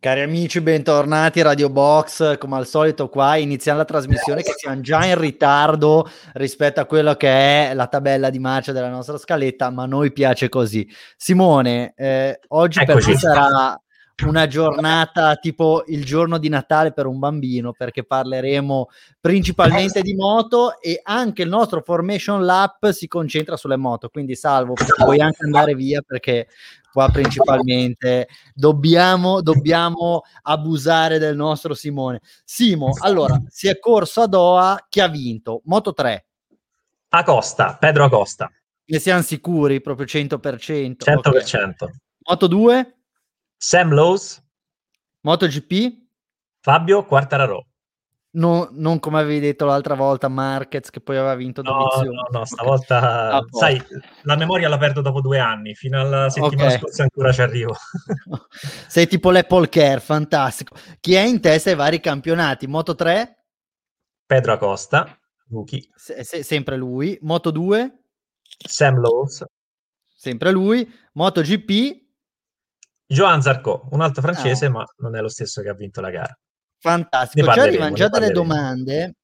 Cari amici, bentornati a Radio Box. Come al solito, qua iniziamo la trasmissione che siamo già in ritardo rispetto a quello che è la tabella di marcia della nostra scaletta, ma a noi piace così. Simone, eh, oggi Eccoci. per te sarà una giornata tipo il giorno di Natale per un bambino, perché parleremo principalmente di moto e anche il nostro Formation Lab si concentra sulle moto. Quindi, salvo, puoi anche andare via perché qua principalmente dobbiamo, dobbiamo abusare del nostro Simone. Simo, allora, si è corso a Doha, chi ha vinto? Moto 3. Acosta, Pedro Acosta. Ne siamo sicuri, proprio 100%. 100%. Okay. Moto 2? Sam Lowe's. MotoGP? Fabio Quartararo. No, non come avevi detto l'altra volta Marquez che poi aveva vinto no, No, no, stavolta okay. sai, la memoria la perdo dopo due anni, fino alla settimana okay. scorsa ancora ci arrivo. Sei tipo l'Apple Care, fantastico. Chi è in testa ai vari campionati? Moto 3? Pedro Acosta, rookie. Se, se, sempre lui. Moto 2? Sam Lowe's. Sempre lui. Moto GP? Joan Zarco, un altro francese, oh. ma non è lo stesso che ha vinto la gara. Fantastico, ci arrivano già delle domande,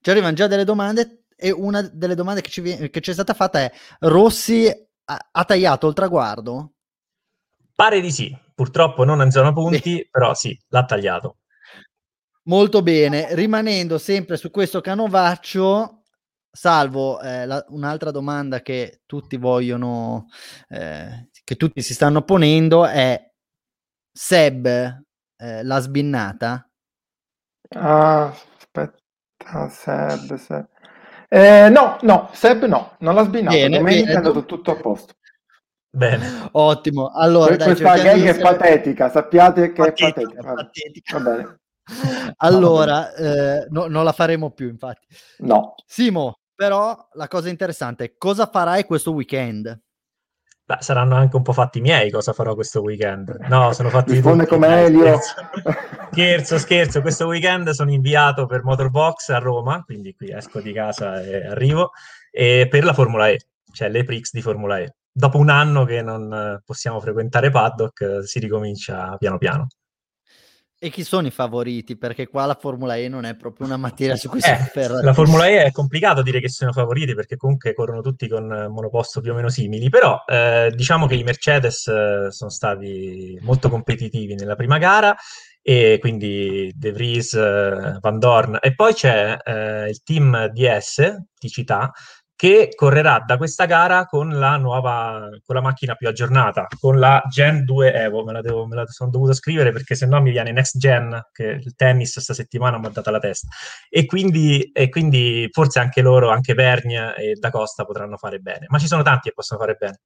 ci arrivano già delle domande e una delle domande che ci, che ci è stata fatta è Rossi ha, ha, tagliato il traguardo? Pare di sì, purtroppo non in zona punti, però sì, l'ha tagliato. Molto bene, rimanendo sempre su questo canovaccio, salvo eh, la, un'altra domanda che tutti vogliono, eh, che tutti si stanno ponendo è Seb eh, l'ha sbinnata? Ah, aspetta, Seb, Seb. Eh, no, no, Seb no, non l'ha sbinato. Bene, Domenica bene, è andato tutto a posto. Bene. Ottimo. Allora, dai, questa gag è patetica, sappiate che patetica, è patetica. patetica. Va bene. Allora, eh, no, non la faremo più, infatti. No. Simo, però la cosa interessante è cosa farai questo weekend? Beh, saranno anche un po' fatti miei cosa farò questo weekend. No, sono fatti Risponde come Elio. Scherzo, scherzo. Questo weekend sono inviato per Motorbox a Roma, quindi qui esco di casa e arrivo, e per la Formula E, cioè le Prix di Formula E. Dopo un anno che non possiamo frequentare paddock, si ricomincia piano piano. E chi sono i favoriti? Perché qua la Formula E non è proprio una materia su cui eh, si afferra. La Formula E è complicato dire che sono favoriti perché comunque corrono tutti con monoposto più o meno simili, però eh, diciamo che i Mercedes eh, sono stati molto competitivi nella prima gara e quindi De Vries, eh, Van Dorn e poi c'è eh, il team DS di città che correrà da questa gara con la nuova, con la macchina più aggiornata, con la Gen 2 Evo, me la, devo, me la sono dovuto scrivere perché se no mi viene Next Gen, che il tennis questa settimana mi ha dato la testa. E quindi, e quindi forse anche loro, anche Vergne e Da Costa potranno fare bene, ma ci sono tanti che possono fare bene.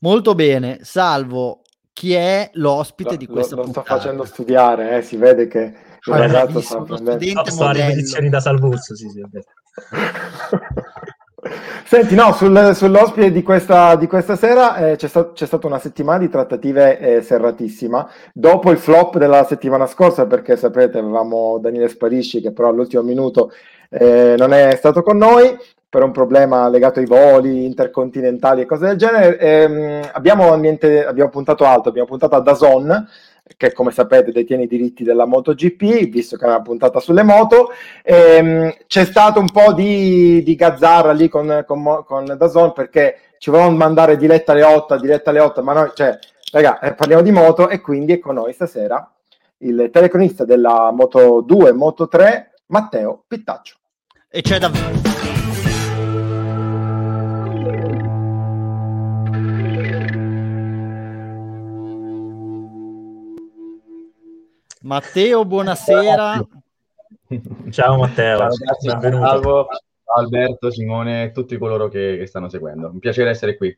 Molto bene, salvo chi è l'ospite lo, di questa lo, lo sto facendo studiare, eh, si vede che il ah, ragazzo sta prendendo... Sto a ripetizioni da Salvuzzo, sì, sì. Senti, no, sul, sull'ospite di questa, di questa sera eh, c'è, sta, c'è, stata una settimana di trattative eh, serratissima. Dopo il flop della settimana scorsa, perché sapete, avevamo Daniele Sparisci che però all'ultimo minuto eh, non è stato con noi per un problema legato ai voli intercontinentali e cose del genere. Ehm, abbiamo, abbiamo puntato alto, abbiamo puntato a Dazon che come sapete detiene i diritti della MotoGP, visto che è una puntata sulle moto. Ehm, c'è stato un po' di, di gazzarra lì con, con, con Dazon perché ci volevano mandare diretta alle 8, diretta alle 8, ma noi, cioè, raga, eh, parliamo di moto e quindi è con noi stasera il telecronista della Moto 2, Moto 3, Matteo Pittaccio. E c'è davvero... Matteo, buonasera. Ciao Matteo, Ciao, benvenuto. Salvo, Alberto, Simone, tutti coloro che, che stanno seguendo. Un piacere essere qui.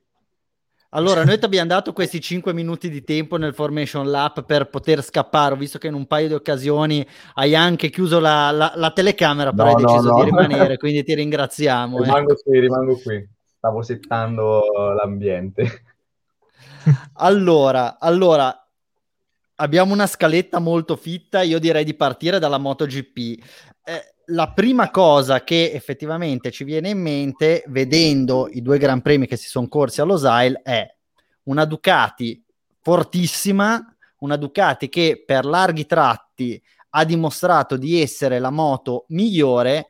Allora, noi ti abbiamo dato questi 5 minuti di tempo nel Formation Lab per poter scappare, Ho visto che in un paio di occasioni hai anche chiuso la, la, la telecamera, però no, hai deciso no, no. di rimanere, quindi ti ringraziamo. Rimango ecco. qui, rimango qui. Stavo settando l'ambiente. Allora, allora, abbiamo una scaletta molto fitta, io direi di partire dalla MotoGP. Eh, la prima cosa che effettivamente ci viene in mente, vedendo i due Gran Premi che si sono corsi allo Losail, è una Ducati fortissima una Ducati che per larghi tratti ha dimostrato di essere la moto migliore,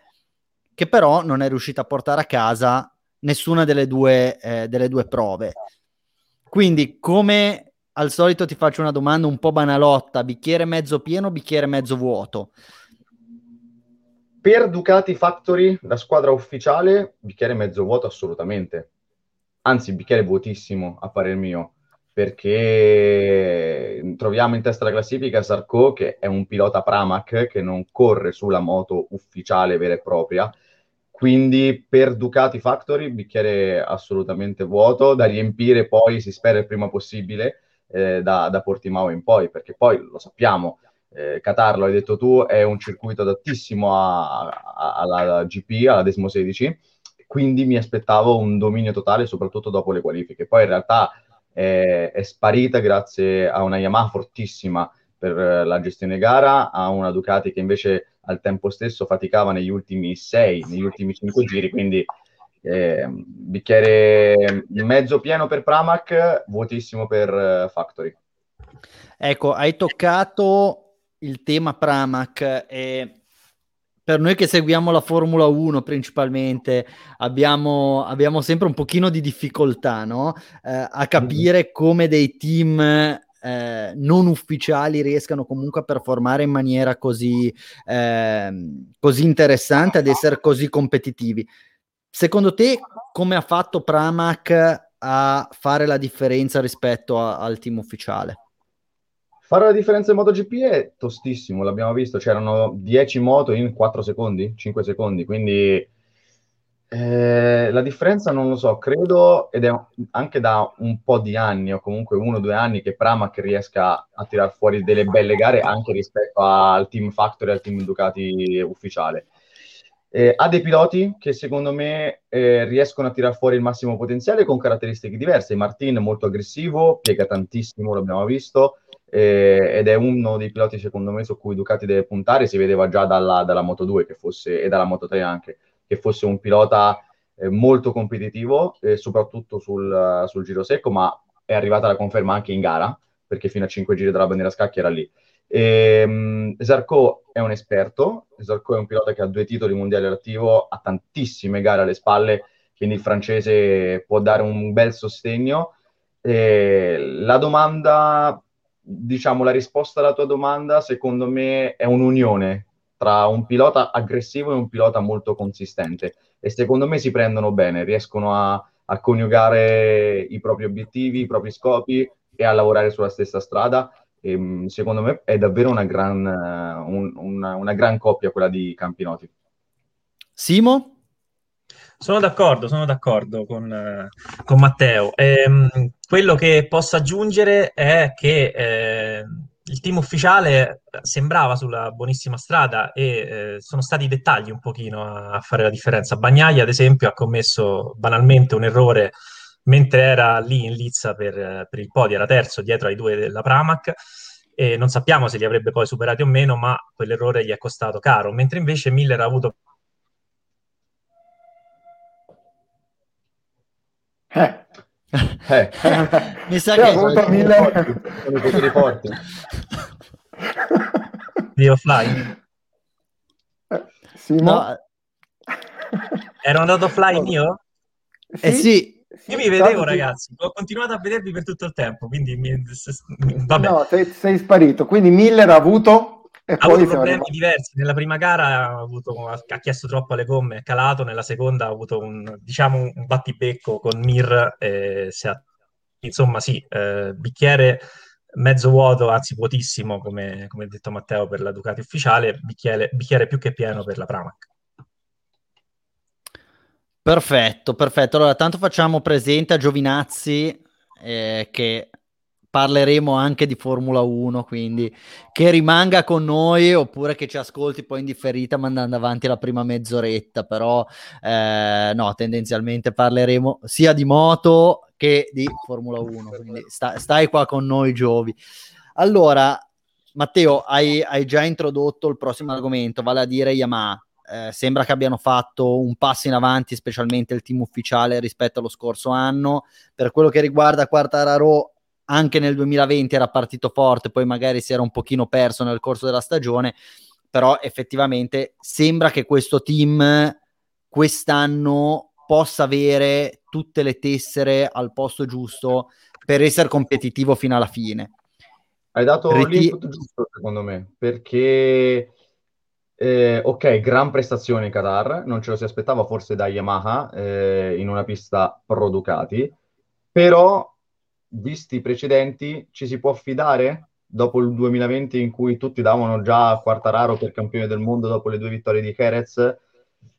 che però non è riuscita a portare a casa nessuna delle due, eh, delle due prove. Quindi, come al solito, ti faccio una domanda un po' banalotta: bicchiere mezzo pieno, bicchiere mezzo vuoto? Per Ducati Factory, la squadra ufficiale, bicchiere mezzo vuoto assolutamente. Anzi, bicchiere vuotissimo, a parer mio perché troviamo in testa la classifica Sarko che è un pilota Pramac che non corre sulla moto ufficiale vera e propria quindi per Ducati Factory bicchiere assolutamente vuoto da riempire poi si spera il prima possibile eh, da, da, Portimao in poi perché poi lo sappiamo eh, Qatar, lo hai detto tu, è un circuito adattissimo a, a, alla GP, alla Desmo 16 quindi mi aspettavo un dominio totale soprattutto dopo le qualifiche. Poi in realtà è, è sparita grazie a una Yamaha fortissima per eh, la gestione gara, a una Ducati che invece al tempo stesso faticava negli ultimi sei, negli ultimi cinque giri, quindi eh, bicchiere mezzo pieno per Pramac, vuotissimo per uh, Factory. Ecco, hai toccato il tema Pramac e per noi che seguiamo la Formula 1 principalmente, abbiamo, abbiamo sempre un pochino di difficoltà no? eh, a capire come dei team eh, non ufficiali riescano comunque a performare in maniera così, eh, così interessante, ad essere così competitivi. Secondo te, come ha fatto Pramac a fare la differenza rispetto a, al team ufficiale? Fare la differenza in MotoGP è tostissimo, l'abbiamo visto, c'erano 10 moto in 4 secondi, 5 secondi, quindi eh, la differenza non lo so, credo, ed è anche da un po' di anni, o comunque uno o due anni, che Pramac riesca a tirar fuori delle belle gare anche rispetto al Team Factory e al Team Ducati ufficiale. Eh, ha dei piloti che secondo me eh, riescono a tirar fuori il massimo potenziale con caratteristiche diverse. Martin è molto aggressivo, piega tantissimo, l'abbiamo visto eh, ed è uno dei piloti secondo me su cui Ducati deve puntare, si vedeva già dalla, dalla Moto 2 che fosse, e dalla Moto 3 anche, che fosse un pilota eh, molto competitivo, eh, soprattutto sul, sul, giro secco, ma è arrivata la conferma anche in gara, perché fino a 5 giri della bandiera scacchi era lì. E, um, Zarco è un esperto, Zarco è un pilota che ha due titoli mondiali all'attivo, ha tantissime gare alle spalle, quindi il francese può dare un bel sostegno. E la domanda diciamo, la risposta alla tua domanda, secondo me, è un'unione tra un pilota aggressivo e un pilota molto consistente. E secondo me si prendono bene, riescono a, a coniugare i propri obiettivi, i propri scopi e a lavorare sulla stessa strada. E, mm, secondo me è davvero una gran, un, una, una gran coppia quella di Campinoti. Simo? Sono d'accordo, sono d'accordo con, eh, con Matteo. Ehm, quello che posso aggiungere è che eh, il team ufficiale sembrava sulla buonissima strada e eh, sono stati i dettagli un pochino a, a, fare la differenza. Bagnaia, ad esempio, ha commesso banalmente un errore mentre era lì in lizza per, per il podio, era terzo dietro ai due della Pramac e non sappiamo se li avrebbe poi superati o meno, ma quell'errore gli è costato caro, mentre invece Miller ha avuto Eh. Eh. Mi sa che avuto mille... sono i poteri forti. Di offline. Eh, Simo? No. Ero andato offline io? Eh sì. Io mi vedevo, ragazzi, ho continuato a vedervi per tutto il tempo, quindi mi... vabbè. No, sei, sei sparito. Quindi Miller ha avuto ha avuto problemi arrivati... diversi. Nella prima gara ha, avuto, ha, chiesto troppo alle gomme, è calato. Nella seconda ha avuto un, diciamo, un battibecco con Mir. Eh, ha... Insomma, sì, eh, bicchiere mezzo vuoto, anzi vuotissimo, come, come ha detto Matteo per la Ducati ufficiale, bicchiere, bicchiere più che pieno per la Pramac. Perfetto, perfetto. Allora, tanto facciamo presente a Giovinazzi eh, che parleremo anche di Formula 1, quindi che rimanga con noi oppure che ci ascolti poi in differita mandando avanti la prima mezz'oretta, però eh, no, tendenzialmente parleremo sia di moto che di Formula 1, quindi sta, stai qua con noi Giovi. Allora, Matteo, hai, hai, già introdotto il prossimo argomento, vale a dire Yamaha. Eh, sembra che abbiano fatto un passo in avanti, specialmente il team ufficiale rispetto allo scorso anno. Per quello che riguarda Quartararo, anche nel 2020 era partito forte, poi magari si era un pochino perso nel corso della stagione, però effettivamente sembra che questo team quest'anno possa avere tutte le tessere al posto giusto per essere competitivo fino alla fine. Hai dato Riti... l'input giusto secondo me, perché eh, ok, gran prestazione in Qatar, non ce lo si aspettava forse da Yamaha eh, in una pista pro Ducati, però visti i precedenti ci si può fidare dopo il 2020 in cui tutti davano già Quartararo per campione del mondo dopo le due vittorie di Jerez?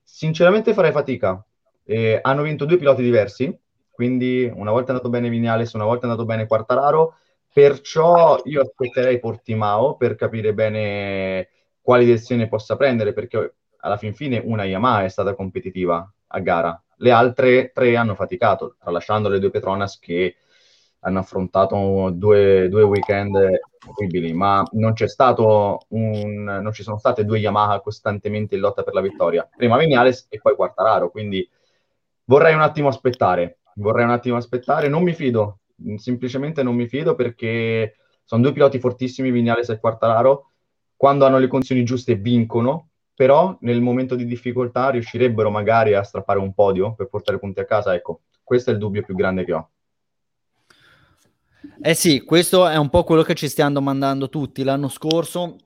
Sinceramente farei fatica. Eh, hanno vinto due piloti diversi, quindi una volta è andato bene Vignales, una volta è andato bene Quartararo, perciò io aspetterei Portimao per capire bene quali direzioni possa prendere, perché alla fin fine una Yamaha è stata competitiva a gara, le altre tre hanno faticato, tralasciando le due Petronas che hanno affrontato due, due weekend orribili, ma non un, non ci sono state due Yamaha costantemente in lotta per la vittoria, prima Vignales e poi Quartararo, quindi vorrei un attimo aspettare, vorrei un attimo aspettare, non mi fido, semplicemente non mi fido perché sono due piloti fortissimi, Vignales e Quartararo, quando hanno le condizioni giuste vincono, però nel momento di difficoltà riuscirebbero magari a strappare un podio per portare punti a casa. Ecco, questo è il dubbio più grande che ho. Eh sì, questo è un po' quello che ci stiamo domandando tutti. L'anno scorso,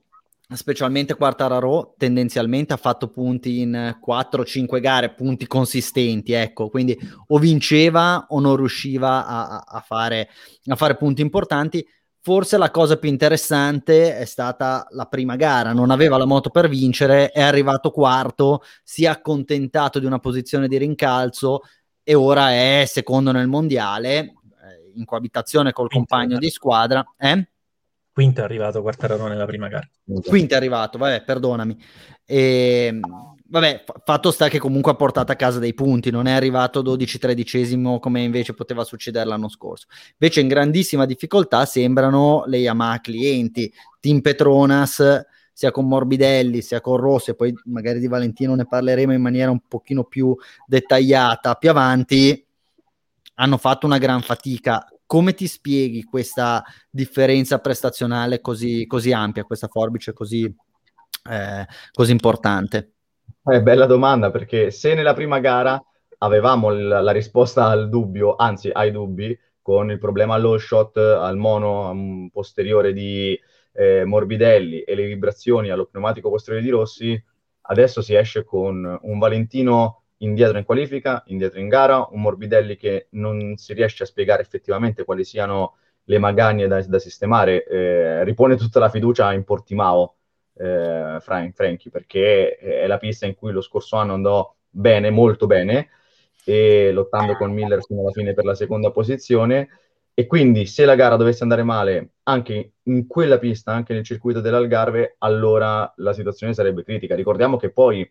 specialmente Quartararo, tendenzialmente ha fatto punti in 4-5 gare, punti consistenti, ecco, quindi o vinceva o non riusciva a, a, fare, a fare punti importanti Forse la cosa più interessante è stata la prima gara, non aveva la moto per vincere, è arrivato quarto, si è accontentato di una posizione di rincalzo e ora è secondo nel mondiale, eh, in coabitazione col Quinto compagno di squadra. Eh? Quinto è arrivato Quartararo nella prima gara. Quinto è arrivato, vabbè, perdonami. E, ehm, Vabbè, fatto sta che comunque ha portato a casa dei punti, non è arrivato 12-13 come invece poteva succedere l'anno scorso. Invece in grandissima difficoltà sembrano le Yamaha clienti, Team Petronas, sia con Morbidelli, sia con Rossi, e poi magari di Valentino ne parleremo in maniera un pochino più dettagliata più avanti, hanno fatto una gran fatica. Come ti spieghi questa differenza prestazionale così, così ampia, questa forbice così, eh, così importante? Eh, bella domanda perché se nella prima gara avevamo l- la risposta al dubbio, anzi ai dubbi, con il problema allo shot, al mono um, posteriore di eh, Morbidelli e le vibrazioni allo pneumatico posteriore di Rossi, adesso si esce con un Valentino indietro in qualifica, indietro in gara, un Morbidelli che non si riesce a spiegare effettivamente quali siano le magagne da, da sistemare, eh, ripone tutta la fiducia in Portimao eh, Frank, Frankie, perché è la pista in cui lo scorso anno andò bene, molto bene, e lottando con Miller fino alla fine per la seconda posizione. E quindi se la gara dovesse andare male anche in quella pista, anche nel circuito dell'Algarve, allora la situazione sarebbe critica. Ricordiamo che poi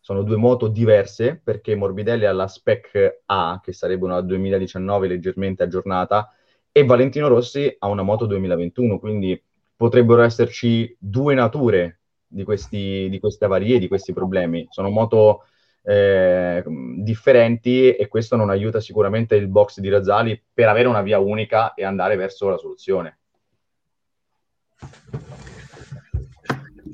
sono due moto diverse perché Morbidelli ha la Spec A, che sarebbe una 2019 leggermente aggiornata, e Valentino Rossi ha una moto 2021, quindi potrebbero esserci due nature di, questi, di queste avarie, di questi problemi. Sono moto eh, differenti e questo non aiuta sicuramente il box di Razzali per avere una via unica e andare verso la soluzione.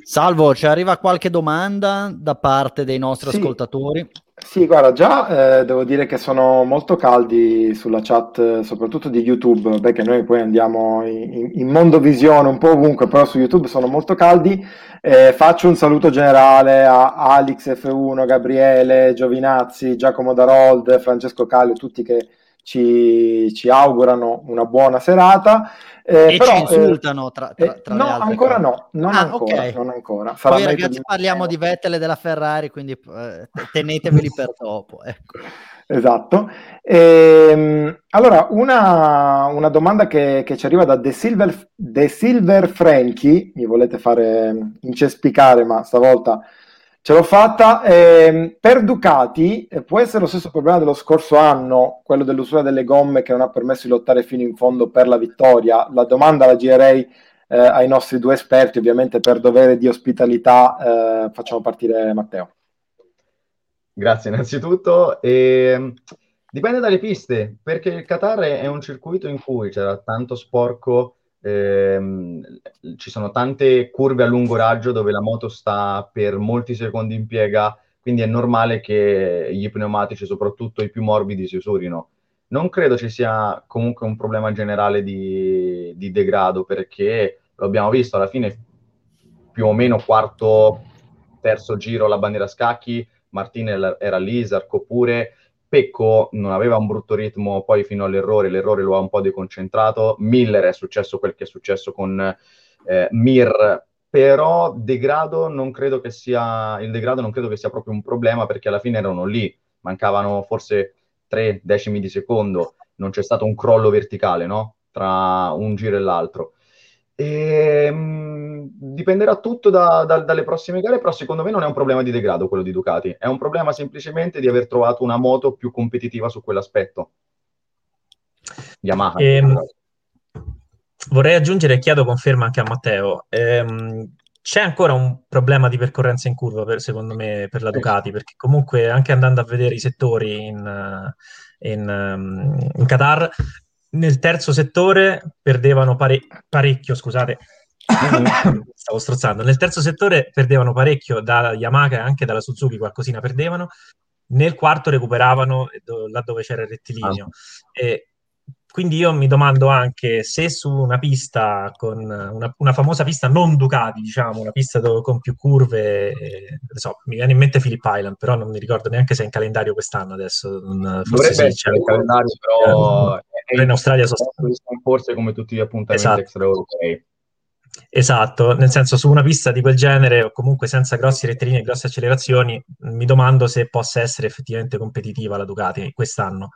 Salvo, ci arriva qualche domanda da parte dei nostri sì. ascoltatori? Sì, guarda, già eh, devo dire che sono molto caldi sulla chat, soprattutto di YouTube, perché noi poi andiamo in, in mondo visione un po' ovunque, però su YouTube sono molto caldi. Eh, faccio un saluto generale a Alex F1, Gabriele, Giovinazzi, Giacomo Darold, Francesco Calio, tutti che ci, ci augurano una buona serata. Eh, e però, ci insultano tra, tra, tra eh, no, ancora no, non, ah, ancora, okay. non ancora. Poi ragazzi parliamo di Vettel e della Ferrari, quindi eh, teneteveli per dopo. Ecco. Esatto. Ehm, allora, una, una domanda che, che, ci arriva da The Silver, The Silver Frankie, mi volete fare incespicare, ma stavolta Ce l'ho fatta. Eh, per Ducati può essere lo stesso problema dello scorso anno, quello dell'usura delle gomme che non ha permesso di lottare fino in fondo per la vittoria. La domanda la girerei eh, ai nostri due esperti, ovviamente per dovere di ospitalità eh, facciamo partire Matteo. Grazie innanzitutto. E, ehm, Dipende dalle piste, perché il Qatar è un circuito in cui c'era tanto sporco, ehm, ci sono tante curve a lungo raggio dove la moto sta per molti secondi in piega, quindi è normale che gli pneumatici, soprattutto i più morbidi, si usurino. Non credo ci sia comunque un problema generale di, di degrado, perché lo abbiamo visto alla fine più o meno quarto, terzo giro la bandiera scacchi, Martin era lì, Zarco pure, Pecco non aveva un brutto ritmo poi fino all'errore, l'errore lo ha un po' deconcentrato, Miller è successo quel che è successo con eh, Mir, però degrado non credo che sia, il degrado non credo che sia proprio un problema perché alla fine erano lì, mancavano forse tre decimi di secondo, non c'è stato un crollo verticale, no? Tra un giro e l'altro. E, ehm, mh, dipenderà tutto da, da, dalle prossime gare, però secondo me non è un problema di degrado quello di Ducati, è un problema semplicemente di aver trovato una moto più competitiva su quell'aspetto. Yamaha. Ehm, vorrei aggiungere, e chiedo conferma anche a Matteo, ehm, c'è ancora un problema di percorrenza in curva, per, secondo me, per la Ducati, perché comunque anche andando a vedere i settori in, in, ehm, in Qatar, nel terzo settore perdevano pare- parecchio, scusate, stavo strozzando, nel terzo settore perdevano parecchio da Yamaha e anche dalla Suzuki, qualcosina perdevano, nel quarto recuperavano là dove c'era il rettilineo. Ah. E quindi io mi domando anche se su una pista con una, una famosa pista non Ducati, diciamo, una pista dove, con più curve, eh, so, mi viene in mente Philip Island, però non mi ricordo neanche se è in calendario quest'anno adesso. Non, forse Dovrebbe sì, il calendario, però eh, in Australia sono forse come tutti gli appuntamenti esatto. extraeuropei. Esatto, nel senso su una pista di quel genere o comunque senza grossi rettilinei e grosse accelerazioni, mi domando se possa essere effettivamente competitiva la Ducati quest'anno.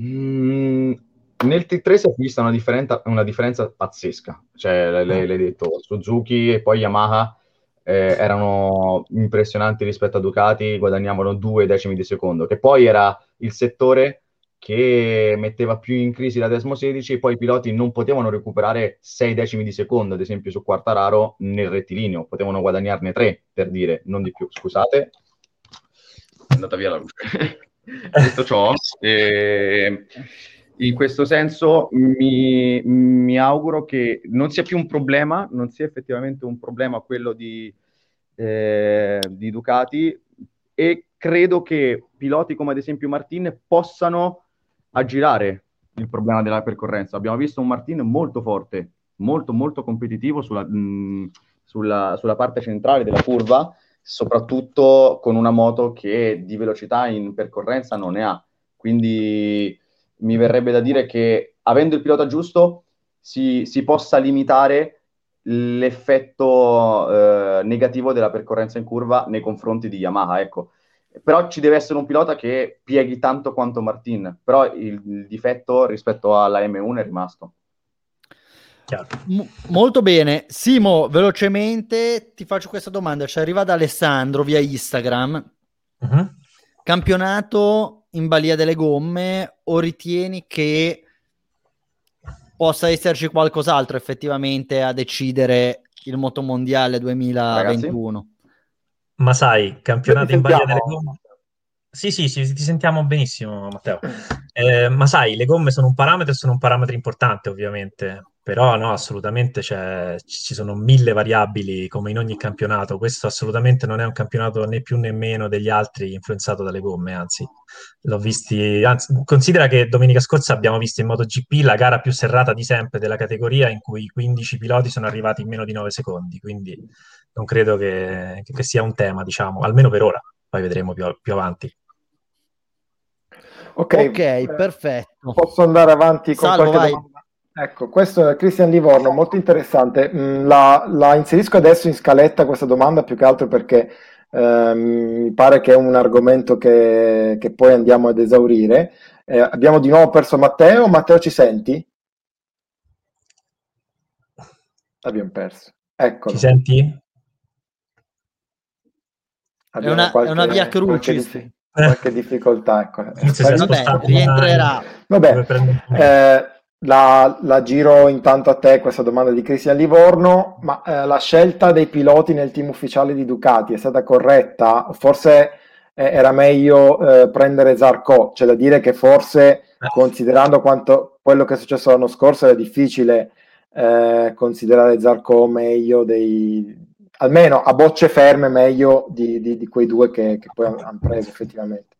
Mm, nel T3 si è vista una differenza, una differenza pazzesca, cioè lei, l'hai detto, Suzuki e poi Yamaha eh, erano impressionanti rispetto a Ducati, guadagnavano due decimi di secondo, che poi era il settore che metteva più in crisi la Desmo 16 e poi i piloti non potevano recuperare sei decimi di secondo, ad esempio su Quartararo nel rettilineo, potevano guadagnarne tre per dire, non di più, scusate, è andata via la luce. Detto ciò, eh, in questo senso mi, mi, auguro che non sia più un problema, non sia effettivamente un problema quello di, eh, di Ducati e credo che piloti come ad esempio Martin possano aggirare il problema della percorrenza. Abbiamo visto un Martin molto forte, molto molto competitivo sulla, mh, sulla, sulla parte centrale della curva soprattutto con una moto che di velocità in percorrenza non ne ha. Quindi mi verrebbe da dire che avendo il pilota giusto si, si possa limitare l'effetto eh, negativo della percorrenza in curva nei confronti di Yamaha. Ecco. Però ci deve essere un pilota che pieghi tanto quanto Martin, però il, il difetto rispetto alla M1 è rimasto. M- molto bene. Simo, velocemente ti faccio questa domanda. Ci arriva da Alessandro via Instagram. Uh-huh. Campionato in balia delle gomme o ritieni che possa esserci qualcos'altro effettivamente a decidere il motomondiale 2021? Ragazzi? Ma sai, campionato in balia delle gomme... Sì, sì, sì, ti sentiamo benissimo, Matteo. Eh, ma sai, le gomme sono un parametro e sono un parametro importante, ovviamente. Però no, assolutamente cioè, ci sono mille variabili come in ogni campionato. Questo assolutamente non è un campionato né più né meno degli altri influenzato dalle gomme, anzi, l'ho visti. Anzi, considera che domenica scorsa abbiamo visto in MotoGP la gara più serrata di sempre della categoria, in cui 15 piloti sono arrivati in meno di 9 secondi. Quindi non credo che, che sia un tema, diciamo, almeno per ora. Poi vedremo più, più avanti. Ok, okay perfetto. Posso andare avanti con Salvo, qualche vai. domanda? Ecco, questo è Cristian Livorno, molto interessante. Mm, la, la, inserisco adesso in scaletta questa domanda più che altro perché eh, mi pare che è un argomento che, che poi andiamo ad esaurire. Eh, abbiamo di nuovo perso Matteo. Matteo, ci senti? Abbiamo perso. Eccolo. Ci senti? È una, qualche, è una, via crucis. Qualche, qualche difficoltà. Ecco. Vabbè, rientrerà. Vabbè, eh, la, la, giro intanto a te questa domanda di Cristian Livorno, ma eh, la scelta dei piloti nel team ufficiale di Ducati è stata corretta? Forse eh, era meglio eh, prendere Zarco. C'è da dire che forse, eh. considerando quanto, quello che è successo l'anno scorso, era difficile eh, considerare Zarco meglio dei... almeno a bocce ferme meglio di, di, di quei due che, che poi hanno preso effettivamente.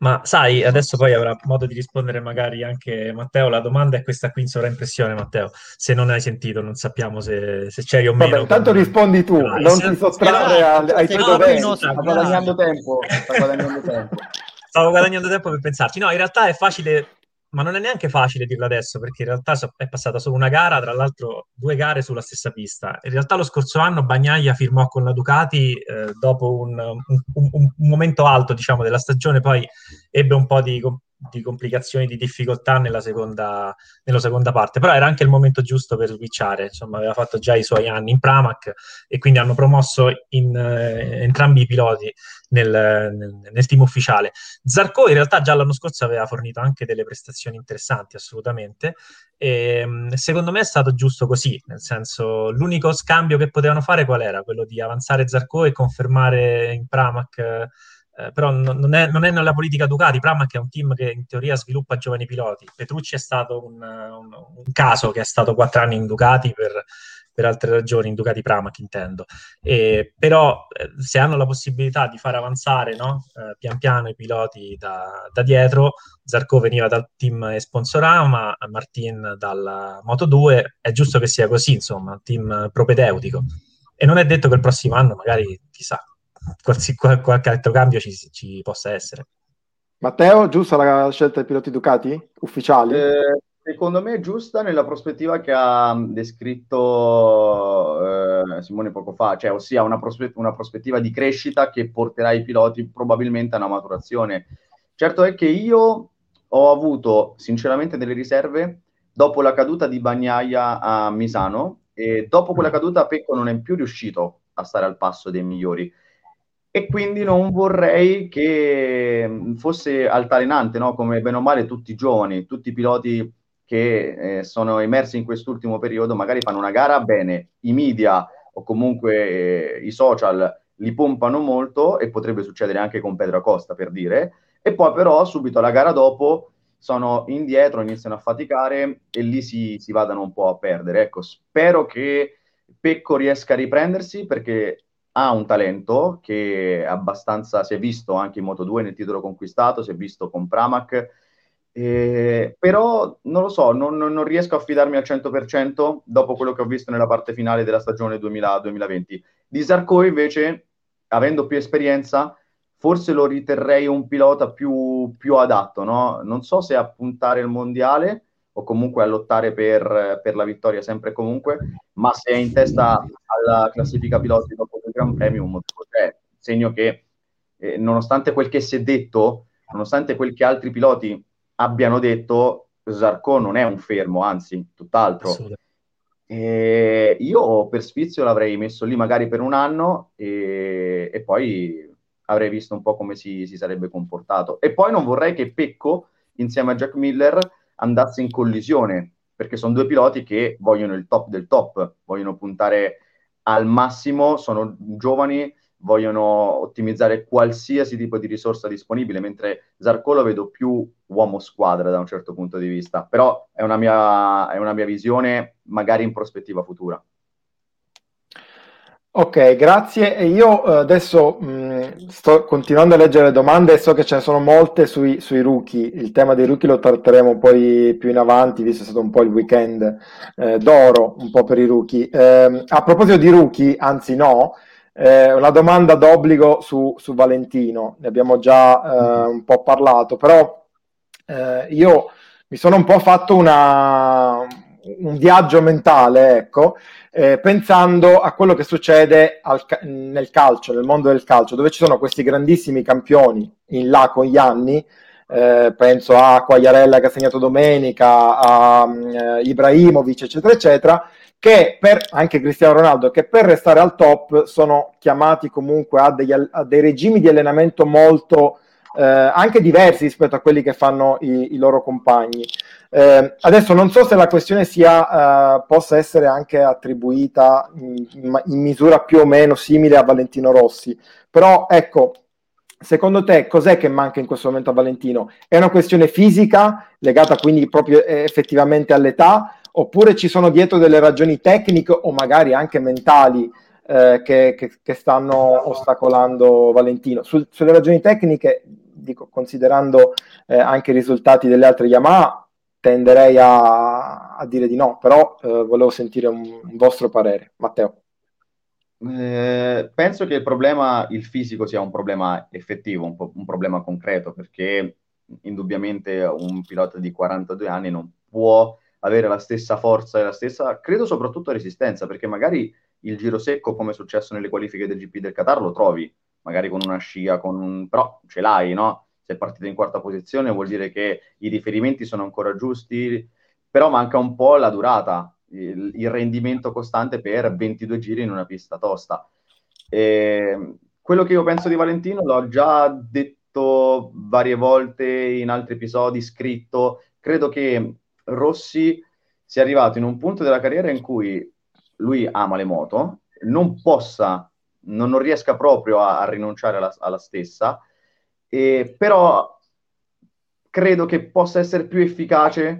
Ma sai, adesso poi avrà modo di rispondere magari anche Matteo. La domanda è questa qui in sovraimpressione, Matteo. Se non hai sentito, non sappiamo se, se c'eri o meno. Vabbè, intanto con... rispondi tu, no, non ti sottrarre ai, ai tuoi doveri. Sta guadagnando tempo. Sta guadagnando tempo. Stavo guadagnando tempo per pensarci. No, in realtà è facile ma non è neanche facile dirlo adesso perché in realtà è passata solo una gara, tra l'altro due gare sulla stessa pista. In realtà lo scorso anno Bagnaia firmò con la Ducati eh, dopo un, un, un, un, momento alto diciamo, della stagione, poi ebbe un po' di, di complicazioni, di difficoltà nella seconda, nella seconda parte, però era anche il momento giusto per switchare, insomma aveva fatto già i suoi anni in Pramac e quindi hanno promosso in, eh, entrambi i piloti nel, nel, nel, team ufficiale. Zarco in realtà già l'anno scorso aveva fornito anche delle prestazioni interessanti, assolutamente, e ehm, secondo me è stato giusto così, nel senso l'unico scambio che potevano fare qual era? Quello di avanzare Zarco e confermare in Pramac eh, però non, è, non, è, nella politica Ducati, Pramac è un team che in teoria sviluppa giovani piloti. Petrucci è stato un, un, un caso che è stato quattro anni in Ducati per, per altre ragioni, in Ducati Pramac intendo. E, però eh, se hanno la possibilità di far avanzare no? eh, pian piano i piloti da, da, dietro, Zarco veniva dal team Sponsorama, Martin dalla Moto 2, è giusto che sia così, insomma, un team propedeutico. E non è detto che il prossimo anno magari, chissà, qualsi, qualche altro cambio ci, ci, possa essere. Matteo, giusta la scelta dei piloti Ducati ufficiali? Eh, secondo me è giusta nella prospettiva che ha descritto eh, Simone poco fa, cioè ossia una, prospe- una prospettiva di crescita che porterà i piloti probabilmente a una maturazione. Certo è che io ho avuto sinceramente delle riserve dopo la caduta di Bagnaia a Misano e dopo quella caduta Pecco non è più riuscito a stare al passo dei migliori e quindi non vorrei che mm, fosse altalenante, no? come bene o male tutti i giovani, tutti i piloti che eh, sono emersi in quest'ultimo periodo, magari fanno una gara bene, i media o comunque eh, i social li pompano molto e potrebbe succedere anche con Pedro Acosta per dire, e poi però subito la gara dopo sono indietro, iniziano a faticare e lì si, si vadano un po' a perdere. Ecco, spero che Pecco riesca a riprendersi perché ha un talento che abbastanza si è visto anche in Moto 2 nel titolo conquistato, si è visto con Pramac, eh, però non lo so, non, non, riesco a fidarmi al 100% dopo quello che ho visto nella parte finale della stagione 2000, 2020. Di Zarco invece, avendo più esperienza, forse lo riterrei un pilota più, più adatto, no? Non so se a puntare il mondiale o comunque a lottare per, per, la vittoria sempre e comunque, ma se è in testa alla classifica piloti Gran Premio, un motivo c'è. Segno che, eh, nonostante quel che si è detto, nonostante quel che altri piloti abbiano detto, Zarco non è un fermo, anzi, tutt'altro. E io per sfizio l'avrei messo lì magari per un anno e, e poi avrei visto un po' come si, si sarebbe comportato. E poi non vorrei che Pecco, insieme a Jack Miller, andasse in collisione, perché sono due piloti che vogliono il top del top, vogliono puntare al massimo, sono giovani, vogliono ottimizzare qualsiasi tipo di risorsa disponibile, mentre Zarco lo vedo più uomo squadra da un certo punto di vista, però è una mia, è una mia visione magari in prospettiva futura. Ok, grazie. E io eh, adesso mh, sto continuando a leggere le domande e so che ce ne sono molte sui, sui rookie. Il tema dei rookie lo tratteremo poi più in avanti, visto che è stato un po' il weekend eh, d'oro, un po' per i rookie. Eh, a proposito di rookie, anzi no, eh, una domanda d'obbligo su, su, Valentino. Ne abbiamo già eh, un po' parlato, però eh, io mi sono un po' fatto una, un viaggio mentale, ecco, eh, pensando a quello che succede al, nel calcio, nel mondo del calcio, dove ci sono questi grandissimi campioni in là con gli anni, eh, penso a Quagliarella che ha segnato domenica, a eh, Ibrahimovic, eccetera, eccetera, che per, anche Cristiano Ronaldo, che per restare al top sono chiamati comunque a, degli, a dei regimi di allenamento molto eh, anche diversi rispetto a quelli che fanno i, i loro compagni. Eh, adesso non so se la questione sia, eh, possa essere anche attribuita in, in, misura più o meno simile a Valentino Rossi, però ecco, secondo te cos'è che manca in questo momento a Valentino? È una questione fisica legata quindi proprio eh, effettivamente all'età oppure ci sono dietro delle ragioni tecniche o magari anche mentali eh, che, che, che, stanno ostacolando Valentino? Sul, sulle ragioni tecniche, dico, considerando eh, anche i risultati delle altre Yamaha, tenderei a, a dire di no, però eh, volevo sentire un, un vostro parere. Matteo. Eh, penso che il problema, il fisico sia un problema effettivo, un, po- un, problema concreto, perché indubbiamente un pilota di 42 anni non può avere la stessa forza e la stessa, credo soprattutto resistenza, perché magari il giro secco, come è successo nelle qualifiche del GP del Qatar, lo trovi, magari con una scia, con un... però ce l'hai, no? Se è partito in quarta posizione vuol dire che i riferimenti sono ancora giusti, però manca un po' la durata, il, il rendimento costante per 22 giri in una pista tosta. E quello che io penso di Valentino l'ho già detto varie volte in altri episodi, scritto, credo che Rossi sia arrivato in un punto della carriera in cui lui ama le moto, non possa, non, non riesca proprio a, a rinunciare alla, alla stessa, e, però credo che possa essere più efficace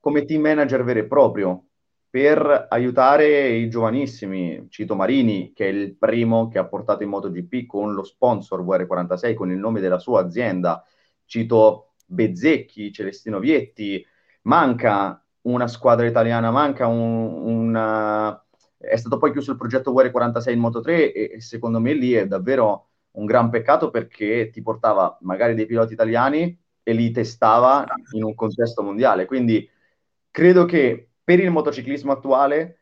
come team manager vero e proprio per aiutare i giovanissimi. Cito Marini, che è il primo che ha portato in MotoGP con lo sponsor VR46, con il nome della sua azienda. Cito Bezzecchi, Celestino Vietti. Manca una squadra italiana, manca un, una... È stato poi chiuso il progetto VR46 in Moto3 e, e secondo me lì è davvero un gran peccato perché ti portava magari dei piloti italiani e li testava in un contesto mondiale. Quindi credo che per il motociclismo attuale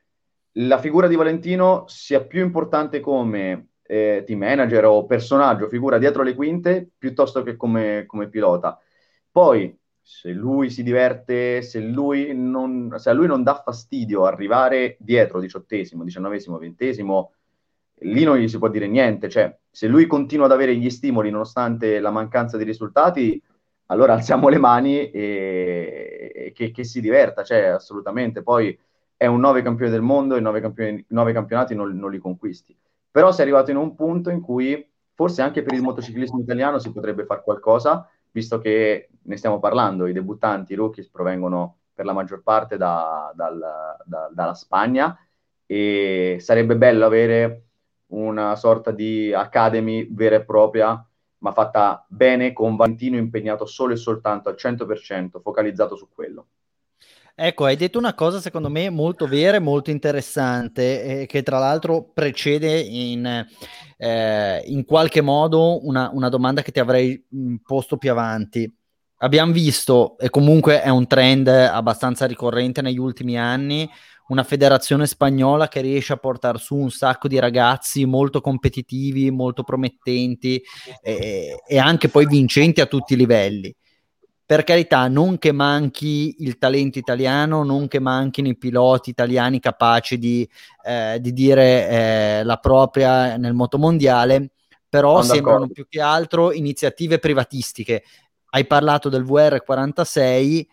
la figura di Valentino sia più importante come eh, team manager o personaggio, figura dietro le quinte, piuttosto che come, come pilota. Poi, se lui si diverte, se, lui non, se a lui non dà fastidio arrivare dietro, diciottesimo, diciannovesimo, ventesimo, lì non gli si può dire niente. Cioè, se lui continua ad avere gli stimoli nonostante la mancanza di risultati, allora alziamo le mani e, e che, che, si diverta, cioè assolutamente. Poi è un nove campione del mondo e nove, campioni, nove campionati non, non, li conquisti. Però si è arrivato in un punto in cui forse anche per il motociclismo italiano si potrebbe fare qualcosa, visto che ne stiamo parlando, i debuttanti, i rookies provengono per la maggior parte da, dal, da, dalla Spagna e sarebbe bello avere una sorta di academy vera e propria ma fatta bene con Valentino impegnato solo e soltanto al 100%, focalizzato su quello. Ecco, hai detto una cosa secondo me molto vera e molto interessante, eh, che tra l'altro precede in, eh, in qualche modo una, una, domanda che ti avrei mh, posto più avanti. Abbiamo visto, e comunque è un trend abbastanza ricorrente negli ultimi anni, una federazione spagnola che riesce a portare su un sacco di ragazzi molto competitivi, molto promettenti e, e anche poi vincenti a tutti i livelli. Per carità, non che manchi il talento italiano, non che manchino i piloti italiani capaci di, eh, di dire eh, la propria nel motomondiale, però Sono sembrano d'accordo. più che altro iniziative privatistiche. Hai parlato del VR46,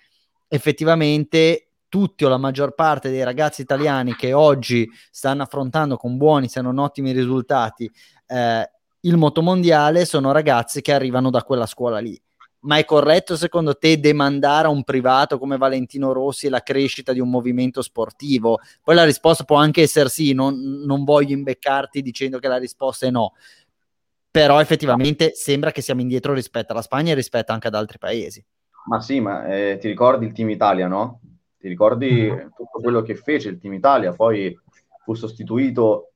effettivamente tutti o la maggior parte dei ragazzi italiani che oggi stanno affrontando con buoni se non ottimi risultati eh, il motomondiale sono ragazzi che arrivano da quella scuola lì. Ma è corretto secondo te demandare a un privato come Valentino Rossi la crescita di un movimento sportivo? Poi la risposta può anche essere sì, non, non voglio imbeccarti dicendo che la risposta è no. Però effettivamente sembra che siamo indietro rispetto alla Spagna e rispetto anche ad altri paesi. Ma sì, ma eh, ti ricordi il team Italia, no? Ti ricordi mm-hmm. tutto quello che fece il Team Italia? Poi fu sostituito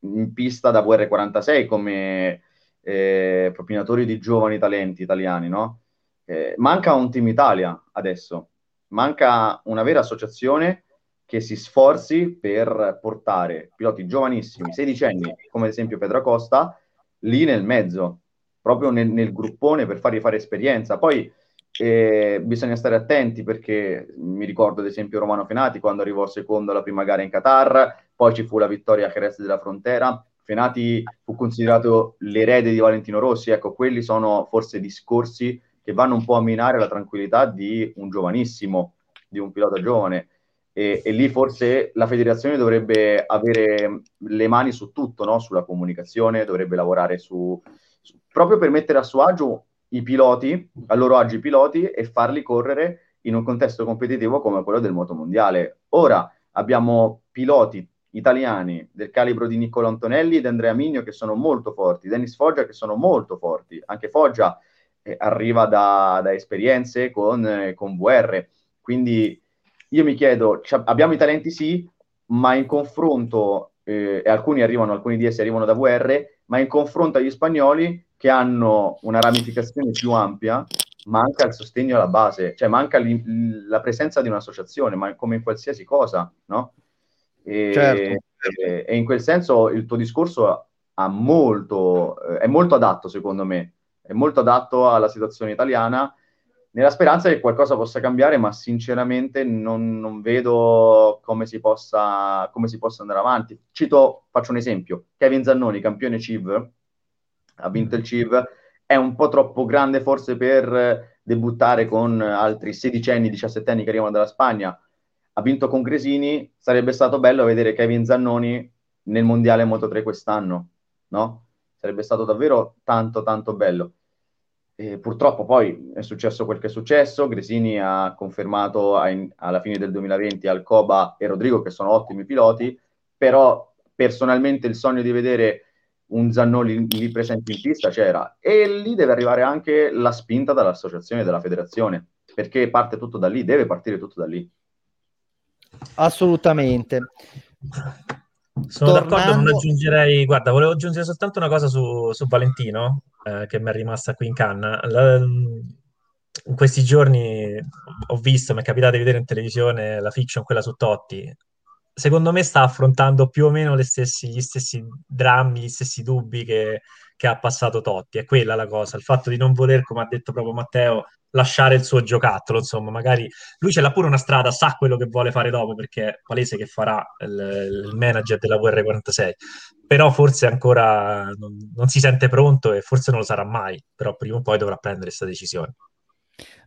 in pista da VR46 come eh, propinatori di giovani talenti italiani, no? Eh, manca un Team Italia adesso, manca una vera associazione che si sforzi per portare piloti giovanissimi, sedicenni, come ad esempio Pedro Costa, lì nel mezzo, proprio nel, nel gruppone per fargli fare esperienza. Poi e bisogna stare attenti perché mi ricordo ad esempio Romano Fenati quando arrivò secondo alla prima gara in Qatar, poi ci fu la vittoria a Jerez della Frontera. Fenati fu considerato l'erede di Valentino Rossi, ecco, quelli sono forse discorsi che vanno un po' a minare la tranquillità di un giovanissimo, di un pilota giovane. E, e lì forse la federazione dovrebbe avere le mani su tutto, no? sulla comunicazione, dovrebbe lavorare su, proprio per mettere a suo agio i piloti, a loro agio i piloti e farli correre in un contesto competitivo come quello del motomondiale. Ora abbiamo piloti italiani del calibro di Niccolo Antonelli ed Andrea Migno che sono molto forti, Dennis Foggia che sono molto forti, anche Foggia eh, arriva da, da, esperienze con, eh, con VR, quindi io mi chiedo, abbiamo i talenti sì, ma in confronto, eh, e alcuni arrivano, alcuni di essi arrivano da VR, ma in confronto agli spagnoli che hanno una ramificazione più ampia, manca il sostegno alla base, cioè manca la presenza di un'associazione, ma come in qualsiasi cosa, no? E, certo. e, e in quel senso il tuo discorso ha molto, è molto adatto, secondo me, è molto adatto alla situazione italiana, nella speranza che qualcosa possa cambiare, ma sinceramente non, non vedo come si, possa, come si, possa, andare avanti. Cito, faccio un esempio, Kevin Zannoni, campione CIV, ha vinto il CIV, è un po' troppo grande forse per debuttare con altri 16 anni, 17 anni che arrivano dalla Spagna, ha vinto con Gresini, sarebbe stato bello vedere Kevin Zannoni nel Mondiale Moto 3 quest'anno, no? Sarebbe stato davvero tanto tanto bello. E purtroppo poi è successo quel che è successo, Gresini ha confermato a, alla fine del 2020 Alcoba e Rodrigo che sono ottimi piloti, però personalmente il sogno di vedere un Zannoni lì presente in pista c'era e lì deve arrivare anche la spinta dall'associazione dalla federazione, perché parte tutto da lì, deve partire tutto da lì. Assolutamente. Sono Tornando... d'accordo, non aggiungerei. Guarda, volevo aggiungere soltanto una cosa su, su Valentino, eh, che mi è rimasta qui in canna. La, in questi giorni ho visto, mi è capitato di vedere in televisione la fiction, quella su Totti. Secondo me sta affrontando più o meno stessi, gli stessi drammi, gli stessi dubbi che, che ha passato Totti. È quella la cosa, il fatto di non voler, come ha detto proprio Matteo, lasciare il suo giocattolo, insomma, magari lui ce l'ha pure una strada, sa quello che vuole fare dopo perché è palese che farà il, il manager della VR46, però forse ancora non, non, si sente pronto e forse non lo sarà mai, però prima o poi dovrà prendere questa decisione.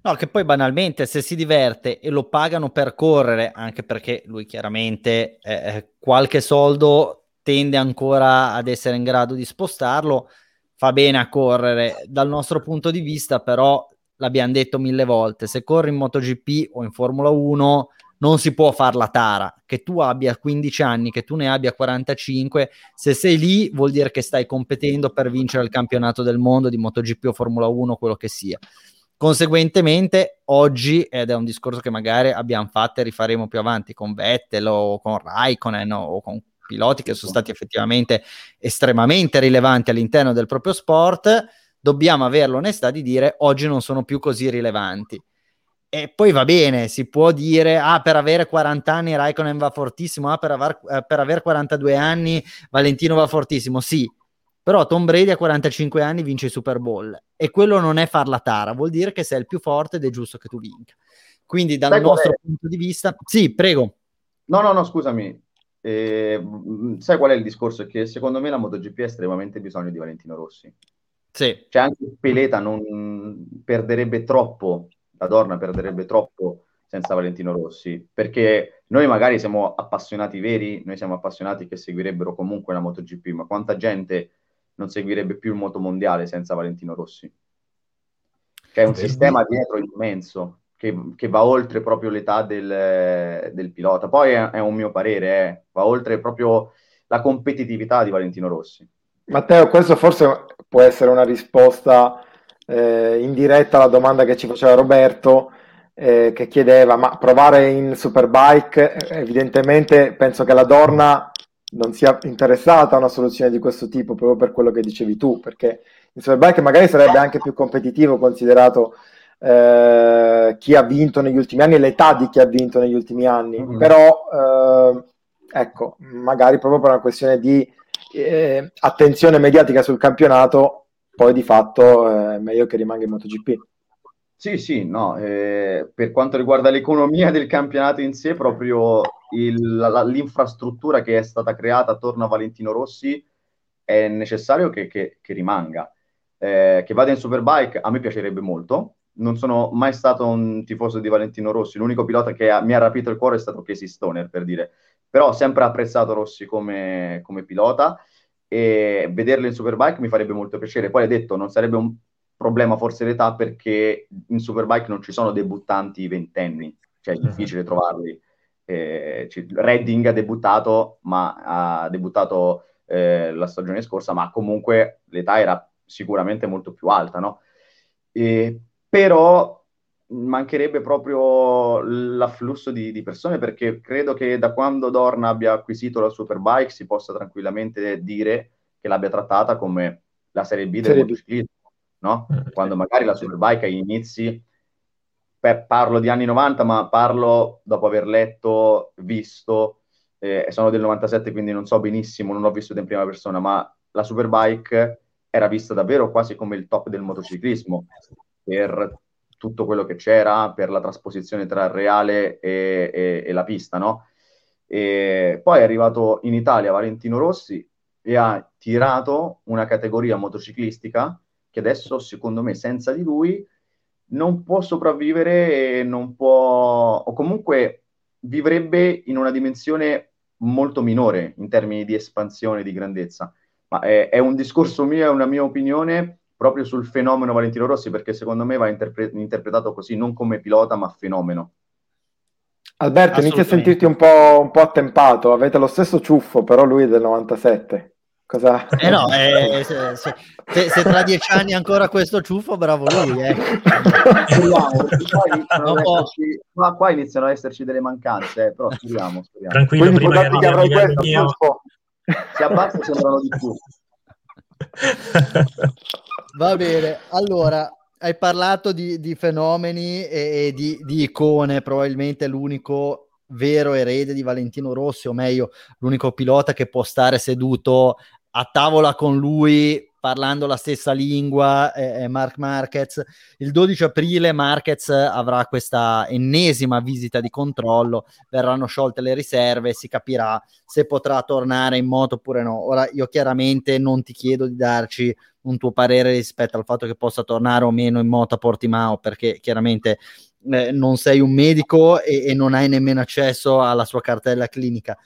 No, che poi banalmente se si diverte e lo pagano per correre, anche perché lui chiaramente eh, qualche soldo tende ancora ad essere in grado di spostarlo, fa bene a correre. Dal nostro punto di vista, però, l'abbiamo detto mille volte, se corri in MotoGP o in Formula 1 non si può fare la tara, che tu abbia 15 anni, che tu ne abbia 45, se sei lì vuol dire che stai competendo per vincere il campionato del mondo di MotoGP o Formula 1, quello che sia. Conseguentemente, oggi, ed è un discorso che magari abbiamo fatto e rifaremo più avanti con Vettel o con Raikkonen o con piloti che sono stati effettivamente estremamente rilevanti all'interno del proprio sport, dobbiamo avere l'onestà di dire oggi non sono più così rilevanti. E poi va bene, si può dire, ah, per avere 40 anni Raikkonen va fortissimo, ah, per, aver, eh, per avere 42 anni Valentino va fortissimo, sì, però Tom Brady a 45 anni vince i Super Bowl e quello non è far la tara, vuol dire che sei il più forte ed è giusto che tu vinca. Quindi dal sai nostro punto di vista... Sì, prego. No, no, no, scusami. Eh, sai qual è il discorso? È che secondo me la MotoGP ha estremamente bisogno di Valentino Rossi. Sì. Cioè anche Peleta non perderebbe troppo, la Dorna perderebbe troppo senza Valentino Rossi, perché noi magari siamo appassionati veri, noi siamo appassionati che seguirebbero comunque la MotoGP, ma quanta gente non seguirebbe più il motomondiale senza Valentino Rossi? C'è un sistema dietro immenso che, che, va oltre proprio l'età del, del pilota. Poi è, è, un mio parere, eh, va oltre proprio la competitività di Valentino Rossi. Matteo, questo forse può essere una risposta eh, indiretta alla domanda che ci faceva Roberto, eh, che chiedeva, ma provare in Superbike, eh, evidentemente penso che la Dorna non sia interessata a una soluzione di questo tipo, proprio per quello che dicevi tu, perché in Superbike magari sarebbe anche più competitivo considerato eh, chi ha vinto negli ultimi anni e l'età di chi ha vinto negli ultimi anni, mm-hmm. però eh, ecco, magari proprio per una questione di eh, attenzione mediatica sul campionato, poi di fatto eh, è meglio che rimanga in MotoGP. Sì, sì, no, eh, per quanto riguarda l'economia del campionato in sé, proprio il, la, l'infrastruttura che è stata creata attorno a Valentino Rossi è necessario che, che, che rimanga. Eh, che vada in Superbike a me piacerebbe molto. Non sono mai stato un tifoso di Valentino Rossi, l'unico pilota che ha, mi ha rapito il cuore è stato Casey Stoner, per dire però ho sempre apprezzato Rossi come, come pilota e vederlo in Superbike mi farebbe molto piacere. Poi hai detto, non sarebbe un problema forse l'età perché in Superbike non ci sono debuttanti ventenni, cioè è mhm. difficile trovarli. Eh, Redding ha debuttato, ma ha debuttato eh, la stagione scorsa, ma comunque l'età era sicuramente molto più alta, no? E, però mancherebbe proprio l'afflusso di, di, persone perché credo che da quando Dorna abbia acquisito la Superbike si possa tranquillamente dire che l'abbia trattata come la Serie B del motociclismo, no? Eh, quando magari la Superbike agli inizi, beh, parlo di anni 90, ma parlo dopo aver letto, visto, eh, sono del 97 quindi non so benissimo, non ho vissuto in prima persona, ma la Superbike era vista davvero quasi come il top del motociclismo per tutto quello che c'era per la trasposizione tra il reale e, e, e la pista, no? E poi è arrivato in Italia Valentino Rossi e ha tirato una categoria motociclistica che adesso, secondo me, senza di lui non può sopravvivere e non può, o comunque vivrebbe in una dimensione molto minore in termini di espansione, di grandezza. Ma è, è un discorso mio, è una mia opinione proprio sul fenomeno Valentino Rossi, perché secondo me va interpre- interpretato così, non come pilota, ma fenomeno. Alberto, inizia a sentirti un po', un po' attempato, avete lo stesso ciuffo, però lui è del 97. Cosa... Eh no, eh, se, se, se, se, tra dieci anni ancora questo ciuffo, bravo lui. Eh. qua, qua, iniziano ad esserci delle mancanze, eh, però speriamo, speriamo. Tranquillo, Quindi prima che arrivi questo, mio... Si abbassa sembrano di più. Va bene, allora hai parlato di, di fenomeni e, e di, di, icone, probabilmente l'unico vero erede di Valentino Rossi, o meglio, l'unico pilota che può stare seduto a tavola con lui parlando la stessa lingua è, Mark Marquez. Il 12 aprile Marquez avrà questa ennesima visita di controllo, verranno sciolte le riserve, si capirà se potrà tornare in moto oppure no. Ora io chiaramente non ti chiedo di darci un tuo parere rispetto al fatto che possa tornare o meno in moto a Portimao, perché chiaramente eh, non sei un medico e, e non hai nemmeno accesso alla sua cartella clinica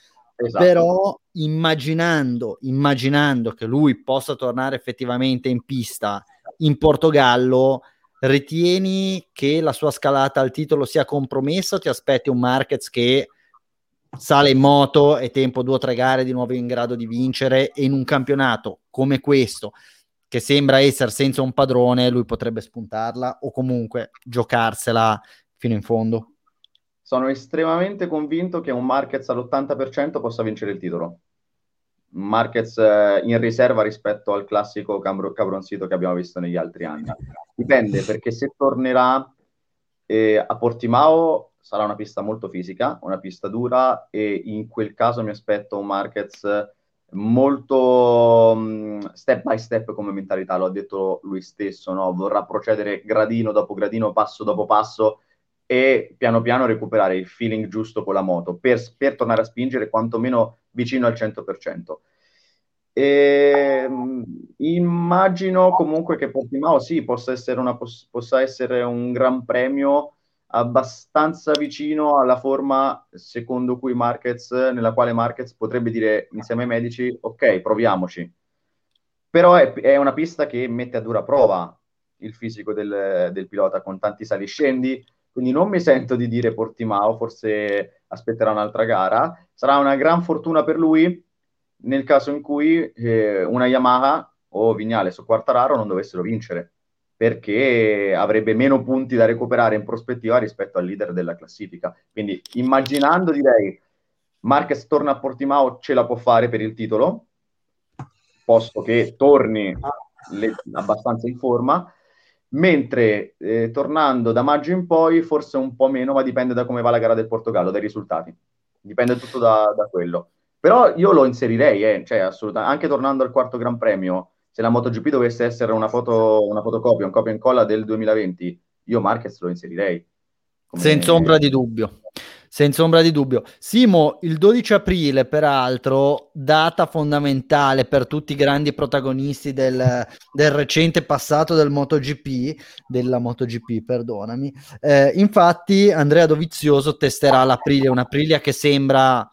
Esatto. Però immaginando, immaginando che lui possa tornare effettivamente in pista in Portogallo, ritieni che la sua scalata al titolo sia compromessa o ti aspetti un Marquez che sale in moto e tempo due o tre gare di nuovo in grado di vincere e in un campionato come questo che sembra essere senza un padrone lui potrebbe spuntarla o comunque giocarsela fino in fondo? Sono estremamente convinto che un Marquez all'80% possa vincere il titolo. Marquez eh, in riserva rispetto al classico cambro- cabroncito che abbiamo visto negli altri anni. Dipende perché se tornerà eh, a Portimao sarà una pista molto fisica, una pista dura e in quel caso mi aspetto un Marquez molto um, step by step come mentalità, lo ha detto lui stesso, no? vorrà procedere gradino dopo gradino, passo dopo passo e piano piano recuperare il feeling giusto con la moto per, per tornare a spingere quantomeno vicino al 100%. E, ehm, immagino comunque che Portimao sì, possa essere, una, possa essere un gran premio abbastanza vicino alla forma secondo cui Marquez, nella quale Marquez potrebbe dire insieme ai medici ok, proviamoci. Però è, è una pista che mette a dura prova il fisico del, del pilota con tanti saliscendi, quindi non mi sento di dire Portimao, forse aspetterà un'altra gara. Sarà una gran fortuna per lui nel caso in cui eh, una Yamaha o Vignales o Quartararo non dovessero vincere, perché avrebbe meno punti da recuperare in prospettiva rispetto al leader della classifica. Quindi immaginando, direi, Marquez torna a Portimao, ce la può fare per il titolo, posto che torni le, abbastanza in forma mentre eh, tornando da maggio in poi forse un po' meno, ma dipende da come va la gara del Portogallo, dai risultati. Dipende tutto da, da quello. Però io lo inserirei, eh, cioè assolutamente, anche tornando al quarto Gran Premio, se la MotoGP dovesse essere una, foto, una fotocopia, un copia e incolla del 2020, io Marquez lo inserirei. Come... Senza ombra di dubbio. Senza ombra di dubbio. Simo, il 12 aprile, peraltro, data fondamentale per tutti i grandi protagonisti del, del recente passato del MotoGP, della MotoGP, perdonami. Eh, infatti, Andrea Dovizioso testerà l'Aprilia, un'Aprilia che sembra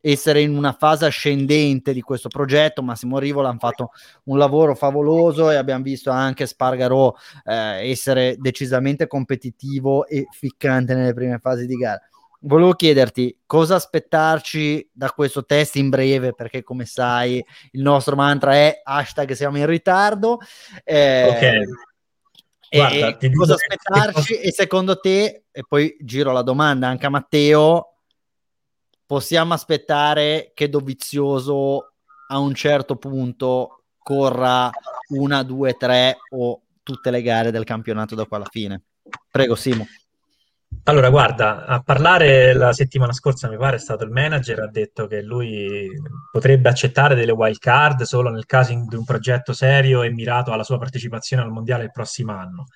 essere in una fase ascendente di questo progetto. Massimo Rivola ha fatto un lavoro favoloso e abbiamo visto anche Spargarò eh, essere decisamente competitivo e ficcante nelle prime fasi di gara. Volevo chiederti cosa aspettarci da questo test in breve, perché come sai il nostro mantra è hashtag siamo in ritardo. Eh, ok. Guarda, e cosa aspettarci che... e secondo te, e poi giro la domanda anche a Matteo, possiamo aspettare che Dovizioso a un certo punto corra una, due, tre o tutte le gare del campionato da qua alla fine? Prego Simo. Allora, guarda, a parlare la settimana scorsa, mi pare, è stato il manager, ha detto che lui potrebbe accettare delle wild card solo nel caso di un progetto serio e mirato alla sua partecipazione al mondiale il prossimo anno.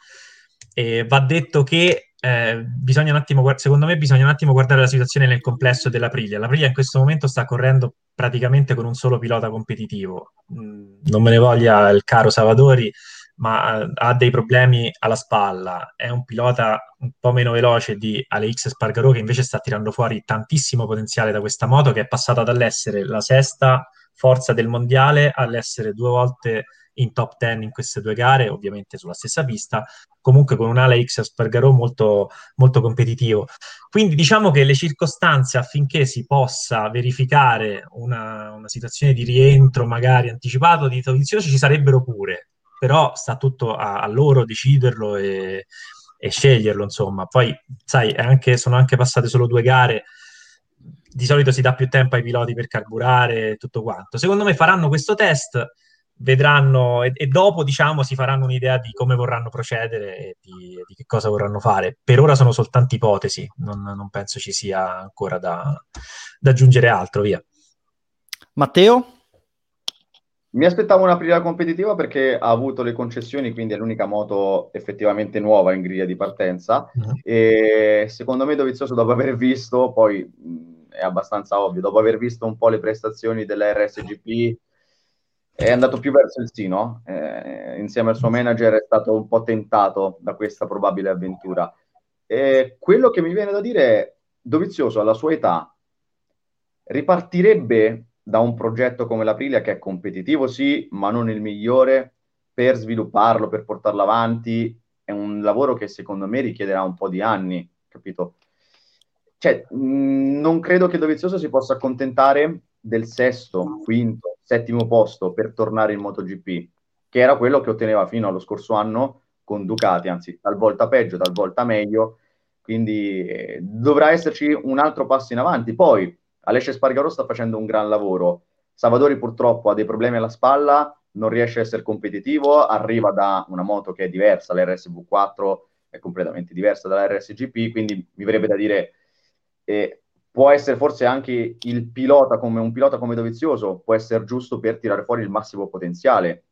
E va detto che eh, bisogna un attimo, secondo me, bisogna un attimo guardare la situazione nel complesso dell'Aprilia. L'Aprilia in questo momento sta correndo praticamente con un solo pilota competitivo. Mm, non me ne voglia il caro Savadori, ma eh, ha dei problemi alla spalla, è un pilota un po' meno veloce di Alex Spargaro che invece sta tirando fuori tantissimo potenziale da questa moto che è passata dall'essere la sesta forza del mondiale all'essere due volte in top 10 in queste due gare, ovviamente sulla stessa pista, comunque con un Alex Spargaro molto, molto competitivo. Quindi diciamo che le circostanze affinché si possa verificare una, una situazione di rientro magari anticipato di Dovizioso ci sarebbero pure, però sta tutto a, a loro deciderlo e, e, sceglierlo, insomma. Poi, sai, anche, sono anche passate solo due gare, di solito si dà più tempo ai piloti per carburare e tutto quanto. Secondo me faranno questo test, vedranno e, e dopo, diciamo, si faranno un'idea di come vorranno procedere e di, di, che cosa vorranno fare. Per ora sono soltanto ipotesi, non, non penso ci sia ancora da, da aggiungere altro, via. Matteo? Mi aspettavo una prima competitiva perché ha avuto le concessioni, quindi è l'unica moto effettivamente nuova in griglia di partenza. Mm-hmm. E secondo me Dovizioso, dopo aver visto, poi mh, è abbastanza ovvio, dopo aver visto un po' le prestazioni della RSGP, è andato più verso il sì, no? Eh, insieme al suo manager è stato un po' tentato da questa probabile avventura. E quello che mi viene da dire è, Dovizioso alla sua età ripartirebbe da un progetto come l'Aprilia che è competitivo sì, ma non il migliore, per svilupparlo, per portarlo avanti, è un lavoro che secondo me richiederà un po' di anni, capito? Cioè, mh, non credo che Dovizioso si possa accontentare del sesto, quinto, settimo posto per tornare in MotoGP, che era quello che otteneva fino allo scorso anno con Ducati, anzi, talvolta peggio, talvolta meglio, quindi eh, dovrà esserci un altro passo in avanti. Poi, Alessia Spargaro sta facendo un gran lavoro. Savadori purtroppo ha dei problemi alla spalla, non riesce a essere competitivo, arriva da una moto che è diversa, l'RSV4 è completamente diversa dall'RSGP, quindi mi verrebbe da dire eh, può essere forse anche il pilota come un pilota come Dovizioso, può essere giusto per tirare fuori il massimo potenziale,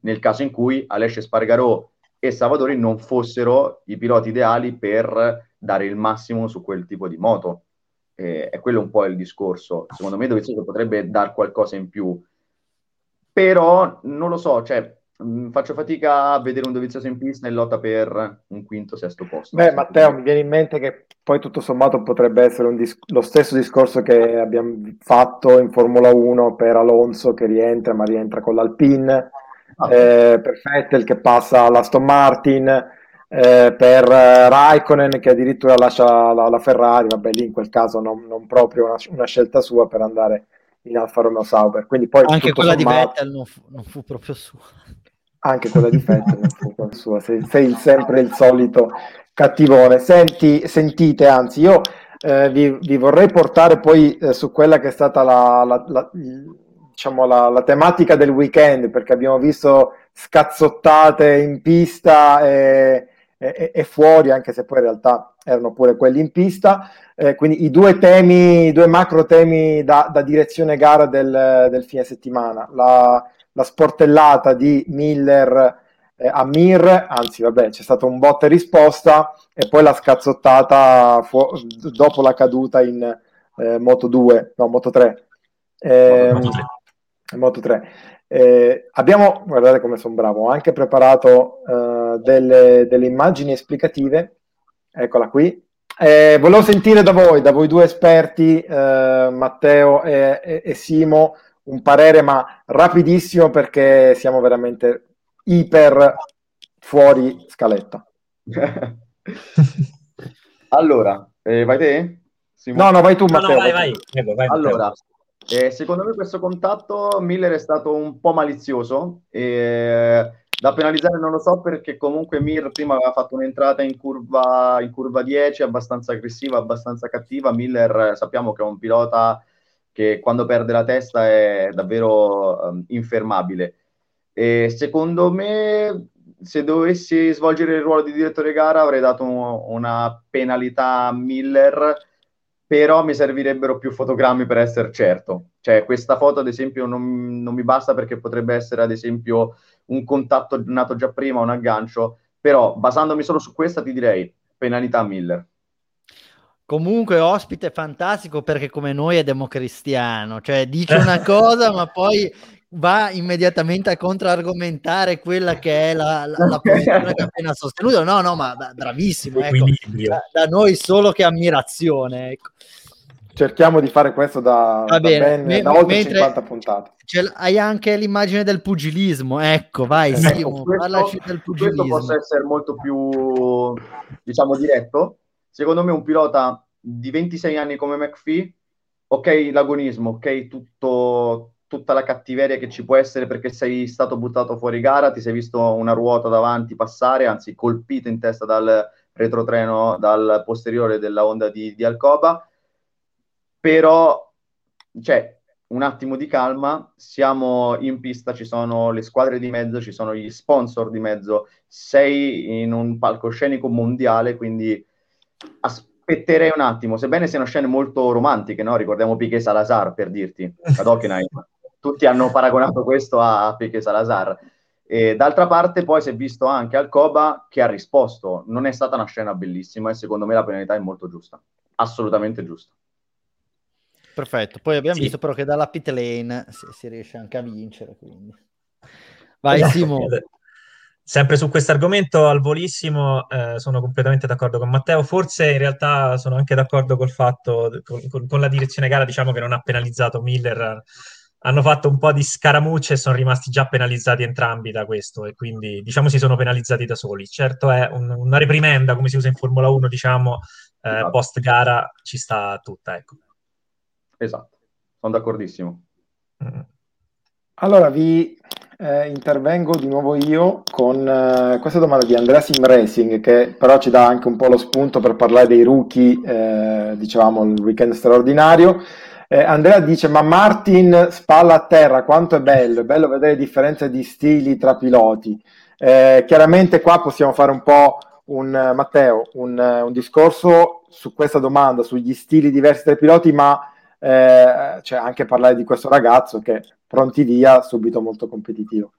nel caso in cui Alessia Spargarò e Savadori non fossero i piloti ideali per dare il massimo su quel tipo di moto eh, è quello un po' il discorso. Secondo me Dovizioso potrebbe dar qualcosa in più, però non lo so, cioè, mh, mm, faccio fatica a vedere un Dovizioso in pista in lotta per un quinto, sesto posto. Beh, Matteo, mi viene in mente che poi tutto sommato potrebbe essere dis- lo stesso discorso che abbiamo fatto in Formula 1 per Alonso che rientra, ma rientra con l'Alpine, ah, eh, per Vettel che passa all'Aston Martin eh, per eh, Raikkonen che addirittura lascia la, la, Ferrari, vabbè lì in quel caso non, non proprio una, una, scelta sua per andare in Alfa Romeo Sauber. Quindi poi anche quella sommato, di Vettel non fu, non fu, proprio sua. Anche quella di Vettel non fu proprio sua, sei, sei, sempre il solito cattivone. Senti, sentite, anzi io eh, vi, vi, vorrei portare poi eh, su quella che è stata la, la, la diciamo, la, la, tematica del weekend, perché abbiamo visto scazzottate in pista e, e, e, fuori, anche se poi in realtà erano pure quelli in pista. Eh, quindi i due temi, i due macro temi da, da direzione gara del, del, fine settimana. La, la sportellata di Miller eh, a Mir, anzi vabbè c'è stato un botta e risposta e poi la scazzottata fu- dopo la caduta in eh, Moto 2, no Moto 3. Eh, Moto 3. Moto 3. Eh, abbiamo, guardate come sono bravo, ho anche preparato uh, delle, delle, immagini esplicative, eccola qui, eh, volevo sentire da voi, da voi due esperti, eh, Matteo e, e, e, Simo, un parere ma rapidissimo perché siamo veramente iper fuori scaletta. allora, eh, vai te? Simo? No, no, vai tu Matteo. No, no, vai, vai. vai. vai allora, eh, secondo me questo contatto Miller è stato un po' malizioso. E da penalizzare non lo so perché comunque Mir prima aveva fatto un'entrata in curva, in curva 10 abbastanza aggressiva, abbastanza cattiva. Miller sappiamo che è un pilota che quando perde la testa è davvero um, infermabile. E secondo me, se dovessi svolgere il ruolo di direttore gara, avrei dato un, una penalità a Miller, però mi servirebbero più fotogrammi per essere certo. Cioè, questa foto, ad esempio, non, non mi basta perché potrebbe essere, ad esempio, un contatto nato già prima, un aggancio, però basandomi solo su questa ti direi penalità Miller. Comunque ospite fantastico perché come noi è democristiano, cioè dice una cosa ma poi va immediatamente a controargomentare quella che è la, la, la posizione che ha appena sostenuto. No, no, ma bravissimo, ecco. da, da, noi solo che ammirazione. Ecco cerchiamo di fare questo da, da, bene, ben, da oltre 50 puntate. hai anche l'immagine del pugilismo, ecco, vai, ecco, Simo, questo, parlaci del pugilismo. Questo possa essere molto più, diciamo, diretto. Secondo me un pilota di 26 anni come McPhee, ok l'agonismo, ok tutto, tutta la cattiveria che ci può essere perché sei stato buttato fuori gara, ti sei visto una ruota davanti passare, anzi colpito in testa dal retrotreno, dal posteriore della Honda di, di Alcoba, però cioè, un attimo di calma, siamo in pista, ci sono le squadre di mezzo, ci sono gli sponsor di mezzo, sei in un palcoscenico mondiale, quindi aspetterei un attimo, sebbene siano scene molto romantiche, no? ricordiamo Piquet Salazar per dirti, ad Hockenheim, tutti hanno paragonato questo a Piquet Salazar. E d'altra parte poi si è visto anche Alcoba che ha risposto, non è stata una scena bellissima e secondo me la penalità è molto giusta, assolutamente giusta. Perfetto, poi abbiamo sì. visto però che dalla pit lane si, si riesce anche a vincere, quindi... Vai esatto. Simo. Sempre su questo argomento, al volissimo, eh, sono completamente d'accordo con Matteo. Forse in realtà sono anche d'accordo col fatto, con, con, con la direzione gara, diciamo che non ha penalizzato Miller. Hanno fatto un po' di scaramucce e sono rimasti già penalizzati entrambi da questo e quindi diciamo si sono penalizzati da soli. Certo è un, una reprimenda, come si usa in Formula 1, diciamo, eh, esatto. post gara ci sta tutta, ecco. Esatto, sono d'accordissimo. Mm. Allora vi eh, intervengo di nuovo io con eh, questa domanda di Andrea Sim Racing che però ci dà anche un po' lo spunto per parlare dei rookie, eh, diciamo il weekend straordinario. Eh, Andrea dice ma Martin spalla a terra, quanto è bello, è bello vedere differenze di stili tra piloti. Eh, chiaramente qua possiamo fare un po' un Matteo, un, un discorso su questa domanda, sugli stili diversi tra i piloti, ma eh, cioè anche parlare di questo ragazzo che pronti via subito molto competitivo.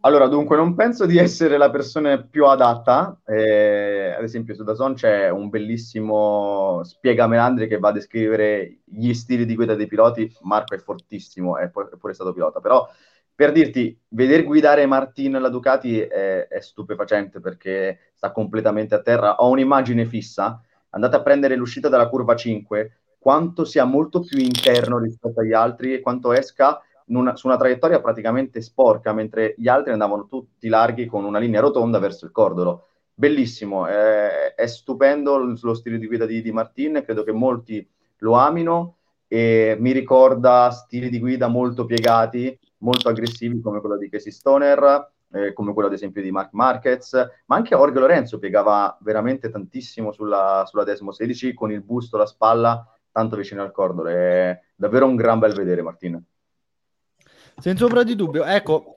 Allora, dunque, non penso di essere la persona più adatta. Eh, ad esempio, su Dazon c'è un bellissimo Spiega Melandri che va a descrivere gli stili di guida dei piloti. Marco è fortissimo, è pure stato pilota. Però, per dirti, vedere guidare Martin la Ducati è, è stupefacente perché sta completamente a terra. Ho un'immagine fissa. Andate a prendere l'uscita dalla curva 5 quanto sia molto più interno rispetto agli altri e quanto esca una, su una traiettoria praticamente sporca, mentre gli altri andavano tutti larghi con una linea rotonda verso il cordolo. Bellissimo, è, è stupendo lo stile di guida di, di Martin, credo che molti lo amino e mi ricorda stili di guida molto piegati, molto aggressivi come quello di Casey Stoner, eh, come quello ad esempio di Mark Marquez, ma anche Orge Lorenzo piegava veramente tantissimo sulla, sulla Desmo 16 con il busto, la spalla tanto vicino al cordolo. È davvero un gran bel vedere, Martina. Senza ombra di dubbio. Ecco,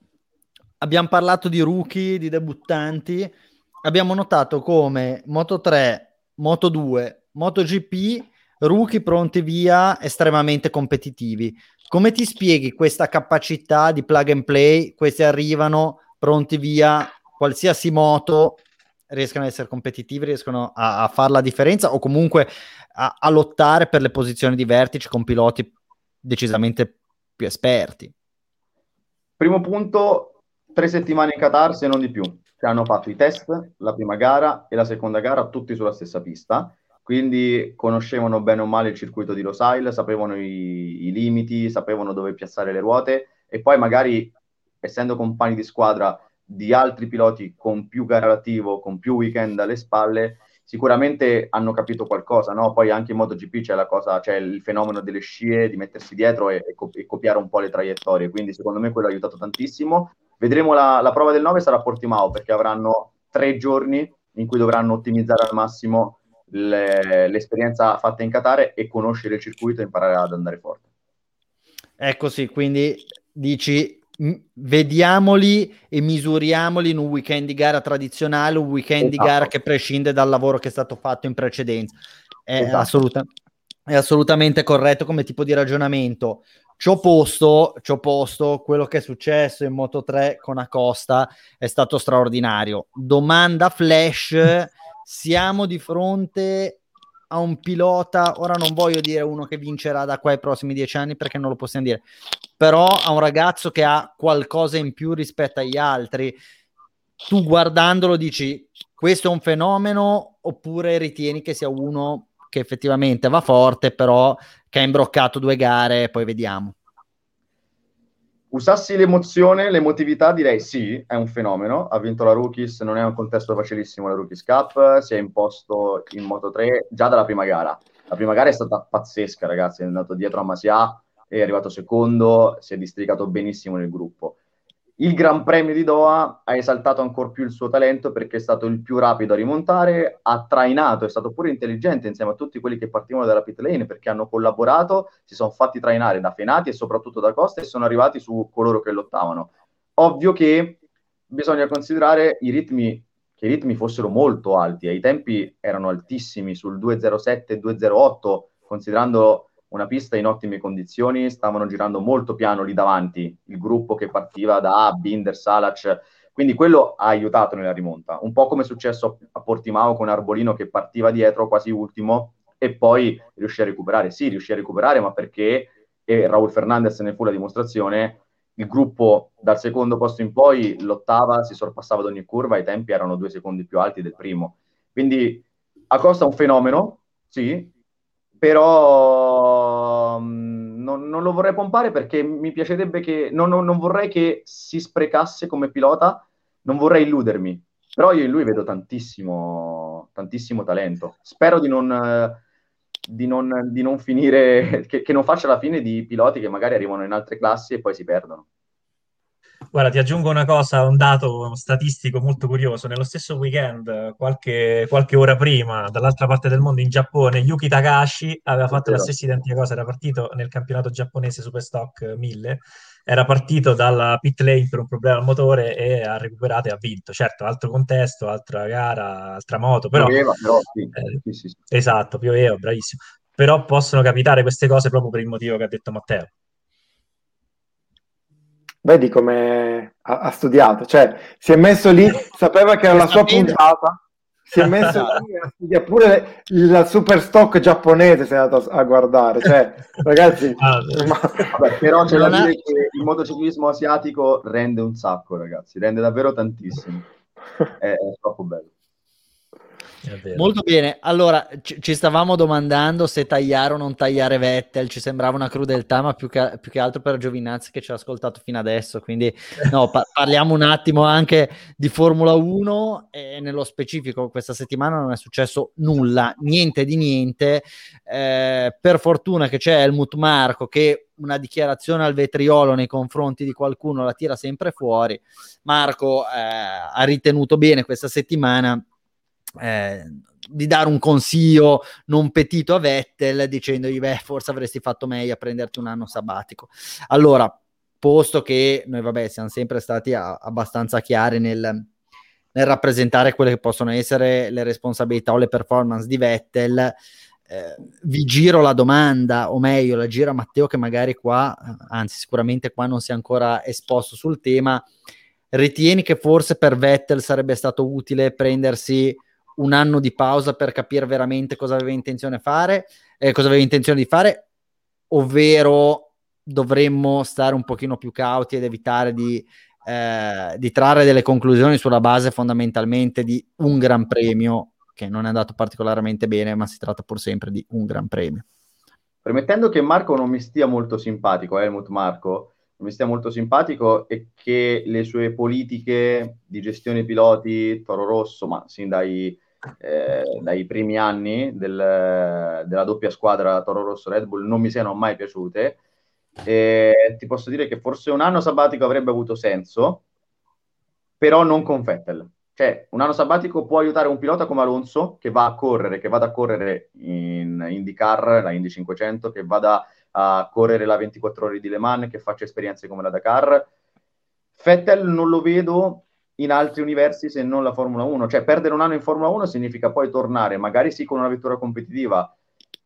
abbiamo parlato di rookie, di debuttanti. Abbiamo notato come Moto 3, Moto 2, MotoGP, rookie pronti via, estremamente competitivi. Come ti spieghi questa capacità di plug and play? Questi arrivano pronti via, qualsiasi moto, riescono ad essere competitivi, riescono a, a fare la differenza o comunque a, a, lottare per le posizioni di vertice con piloti decisamente più esperti. Primo punto, tre settimane in Qatar se non di più, che hanno fatto i test, la prima gara e la seconda gara tutti sulla stessa pista, quindi conoscevano bene o male il circuito di Losail, sapevano i, i limiti, sapevano dove piazzare le ruote e poi magari, essendo compagni di squadra di altri piloti con più gara attivo, con più weekend alle spalle, sicuramente hanno capito qualcosa, no? Poi anche in MotoGP c'è cosa, c'è il fenomeno delle scie, di mettersi dietro e, e copiare un po' le traiettorie, quindi secondo me quello ha aiutato tantissimo. Vedremo la, la prova del 9 sarà a Portimao perché avranno tre giorni in cui dovranno ottimizzare al massimo le, l'esperienza fatta in Qatar e conoscere il circuito e imparare ad andare forte. Ecco sì, quindi dici vediamoli e misuriamoli in un weekend di gara tradizionale, un weekend esatto. di gara che prescinde dal lavoro che è stato fatto in precedenza. È, esatto. assoluta, è assolutamente corretto come tipo di ragionamento. Ci ho posto, posto quello che è successo in Moto 3 con Acosta è stato straordinario. Domanda flash, siamo di fronte a un pilota, ora non voglio dire uno che vincerà da qua ai prossimi dieci anni perché non lo possiamo dire, però a un ragazzo che ha qualcosa in più rispetto agli altri. Tu guardandolo dici questo è un fenomeno oppure ritieni che sia uno che effettivamente va forte però che ha imbroccato due gare poi vediamo usassi l'emozione, l'emotività, direi sì, è un fenomeno. Ha vinto la Rookies, non è un contesto facilissimo la Rookies Cup, si è imposto in Moto 3 già dalla prima gara. La prima gara è stata pazzesca, ragazzi, è andato dietro a Masia, è arrivato secondo, si è districato benissimo nel gruppo. Il Gran Premio di Doha ha esaltato ancora più il suo talento perché è stato il più rapido a rimontare, ha trainato, è stato pure intelligente insieme a tutti quelli che partivano dalla pit lane perché hanno collaborato, si sono fatti trainare da Fenati e soprattutto da Costa e sono arrivati su coloro che lottavano. Ovvio che bisogna considerare i ritmi, che i ritmi fossero molto alti, ai tempi erano altissimi sul 207 208, considerando una pista in ottime condizioni, stavano girando molto piano lì davanti, il gruppo che partiva da Binder, Salac, quindi quello ha aiutato nella rimonta, un po' come è successo a Portimao con Arbolino che partiva dietro quasi ultimo e poi riuscì a recuperare. Sì, riuscì a recuperare, ma perché, e Raul Fernandez ne fu la dimostrazione, il gruppo dal secondo posto in poi lottava, si sorpassava ad ogni curva, i tempi erano due secondi più alti del primo. Quindi Acosta è un fenomeno, sì, però non, lo vorrei pompare perché mi piacerebbe che non, non, non, vorrei che si sprecasse come pilota, non vorrei illudermi, però io in lui vedo tantissimo, tantissimo talento. Spero di non, di non, di non finire, che, che non faccia la fine di piloti che magari arrivano in altre classi e poi si perdono. Guarda, ti aggiungo una cosa, un dato statistico molto curioso. Nello stesso weekend, qualche, qualche ora prima, dall'altra parte del mondo, in Giappone, Yuki Takashi aveva fatto la stessa identica cosa. Era partito nel campionato giapponese Superstock 1000, era partito dalla pit lane per un problema al motore e ha recuperato e ha vinto. Certo, altro contesto, altra gara, altra moto, però... Pioveva, però sì. Eh, sì, sì, esatto, pioveva, bravissimo. Però possono capitare queste cose proprio per il motivo che ha detto Matteo. Vedi come ha, ha, studiato, cioè si è messo lì, sapeva che era la sua puntata, si è messo lì a studiare pure il super stock giapponese, si è andato a, guardare, cioè ragazzi... Ah, ma... Vabbè, però c'è da dire che il motociclismo asiatico rende un sacco, ragazzi, rende davvero tantissimo, è, è troppo bello. Molto bene, allora ci, ci, stavamo domandando se tagliare o non tagliare Vettel, ci sembrava una crudeltà, ma più che, più che altro per Giovinazzi che ci ha ascoltato fino adesso, quindi no, pa- parliamo un attimo anche di Formula 1 e nello specifico questa settimana non è successo nulla, niente di niente, eh, per fortuna che c'è Helmut Marco che una dichiarazione al vetriolo nei confronti di qualcuno la tira sempre fuori, Marco eh, ha ritenuto bene questa settimana eh, di dare un consiglio non petito a Vettel dicendogli beh forse avresti fatto meglio a prenderti un anno sabbatico allora posto che noi vabbè siamo sempre stati a, abbastanza chiari nel, nel, rappresentare quelle che possono essere le responsabilità o le performance di Vettel eh, vi giro la domanda o meglio la gira Matteo che magari qua anzi sicuramente qua non si è ancora esposto sul tema ritieni che forse per Vettel sarebbe stato utile prendersi un anno di pausa per capire veramente cosa aveva intenzione fare, eh, cosa aveva intenzione di fare, ovvero dovremmo stare un pochino più cauti ed evitare di, eh, di trarre delle conclusioni sulla base fondamentalmente di un gran premio che non è andato particolarmente bene, ma si tratta pur sempre di un gran premio. Premettendo che Marco non mi stia molto simpatico, Helmut Marco, non mi stia molto simpatico e che le sue politiche di gestione piloti Toro Rosso, ma sin dai, eh, dai primi anni del, della doppia squadra Toro Rosso Red Bull non mi siano mai piaciute, eh, ti posso dire che forse un anno sabbatico avrebbe avuto senso, però non con Vettel. Cioè, un anno sabbatico può aiutare un pilota come Alonso che va a correre, che vada a correre in IndyCar, la Indy 500, che vada a correre la 24 ore di Le Mans, che faccia esperienze come la Dakar. Vettel non lo vedo in altri universi se non la Formula 1. Cioè, perdere un anno in Formula 1 significa poi tornare, magari sì con una vettura competitiva,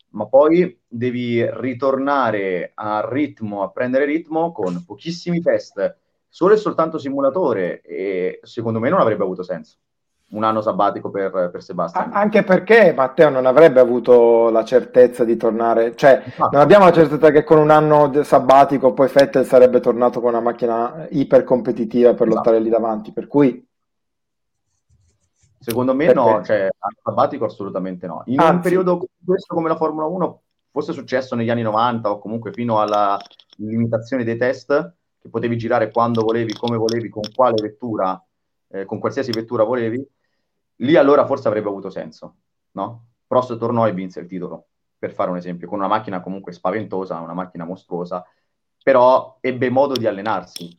ma poi devi ritornare al ritmo, a prendere ritmo con pochissimi test, solo e soltanto simulatore e secondo me non avrebbe avuto senso un anno sabbatico per, per Sebastian. Anche perché Matteo non avrebbe avuto la certezza di tornare, cioè ah. non abbiamo la certezza che con un anno sabbatico poi Vettel sarebbe tornato con una macchina iper competitiva per lottare lì davanti, per cui... Secondo me perché? no, cioè anno sabbatico assolutamente no. In Anzi. un periodo come questo come la Formula 1 fosse successo negli anni 90 o comunque fino alla limitazione dei test, che potevi girare quando volevi, come volevi, con quale vettura, eh, con qualsiasi vettura volevi, lì allora forse avrebbe avuto senso, no? Prost tornò e vinse il titolo, per fare un esempio, con una macchina comunque spaventosa, una macchina mostruosa, però ebbe modo di allenarsi.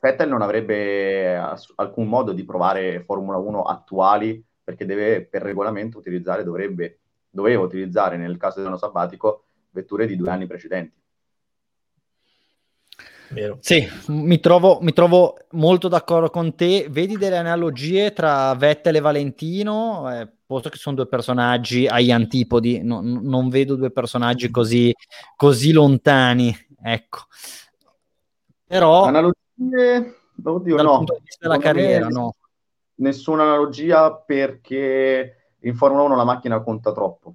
Vettel non avrebbe alcun modo di provare Formula 1 attuali perché deve per regolamento utilizzare, dovrebbe, doveva utilizzare nel caso dell'anno sabbatico vetture di due anni precedenti. Vero. Sì, mi trovo, mi trovo, molto d'accordo con te. Vedi delle analogie tra Vettel e Valentino, eh, posto che sono due personaggi agli antipodi, no, non vedo due personaggi così, così lontani. Ecco. Però... Analogie? Oddio, dal no. punto di vista della carriera, no. Nessuna analogia perché in Formula 1 la macchina conta troppo,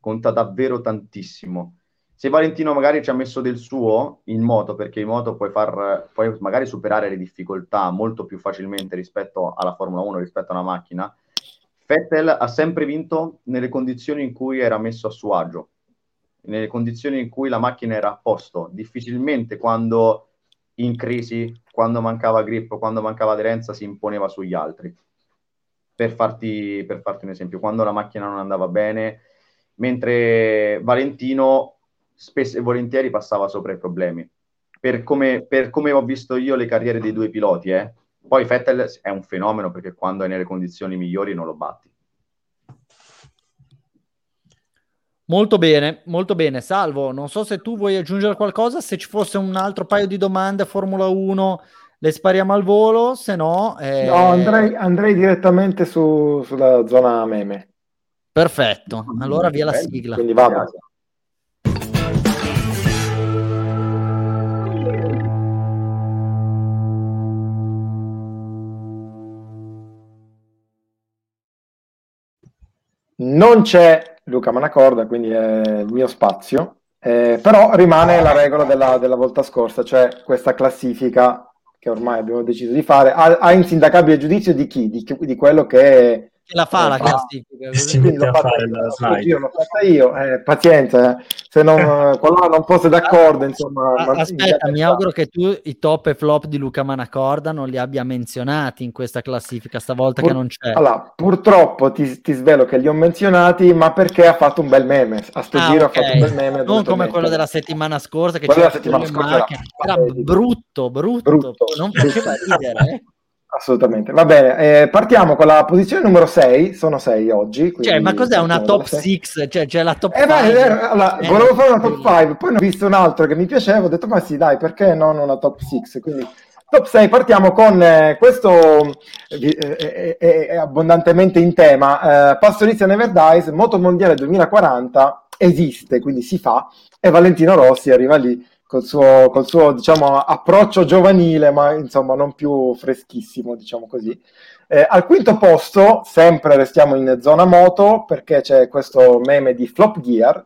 conta davvero tantissimo se Valentino magari ci ha messo del suo in moto, perché in moto puoi, far, puoi magari superare le difficoltà molto più facilmente rispetto alla Formula 1, rispetto a una macchina, Vettel ha sempre vinto nelle condizioni in cui era messo a suo agio, nelle condizioni in cui la macchina era a posto. Difficilmente quando in crisi, quando mancava grip, quando mancava aderenza, si imponeva sugli altri. Per farti, per farti un esempio, quando la macchina non andava bene, mentre Valentino spesso e volentieri passava sopra i problemi. Per come, per come ho visto io le carriere dei due piloti, eh. poi Vettel è un fenomeno perché quando è nelle condizioni migliori non lo batti. Molto bene, molto bene. Salvo, non so se tu vuoi aggiungere qualcosa, se ci fosse un altro paio di domande a Formula 1 le spariamo al volo, se no... Eh... No, andrei, andrei direttamente su, sulla zona meme. Perfetto, allora via la sigla. Quindi vado. Non c'è Luca Manacorda, quindi è il mio spazio, eh, però rimane la regola della, della, volta scorsa, cioè questa classifica che ormai abbiamo deciso di fare, ha, ha insindacabile giudizio di chi? Di, di quello che che la fa la classifica. Si mette a fare la slide. Io l'ho fatta io, eh, pazienza, eh. se non, qualora non fosse d'accordo, insomma... Aspetta, mi auguro che tu i top e flop di Luca Manacorda non li abbia menzionati in questa classifica, stavolta Pur- che non c'è. Allora, purtroppo ti, ti, svelo che li ho menzionati, ma perché ha fatto un bel meme. A sto ah, giro okay. ha fatto un bel meme. Non come quello della settimana scorsa, che c'era la settimana scorsa era, era brutto, brutto, brutto, non faceva ridere, eh. Assolutamente, va bene. Eh, partiamo con la posizione numero 6, sono 6 oggi. Cioè, ma cos'è una top 6? Cioè, c'è la top 5? Eh, eh, allora, eh, volevo fare una top 5, poi ne ho visto un altro che mi piaceva, ho detto ma sì dai, perché non una top 6? Quindi top 6, partiamo con eh, questo, eh, è abbondantemente in tema, Pastorizia Never Dies, Moto Mondiale 2040, esiste, quindi si fa, e Valentino Rossi arriva lì col suo, col suo diciamo, approccio giovanile, ma insomma non più freschissimo, diciamo così. Eh, al quinto posto, sempre restiamo in zona moto, perché c'è questo meme di Flop Gear,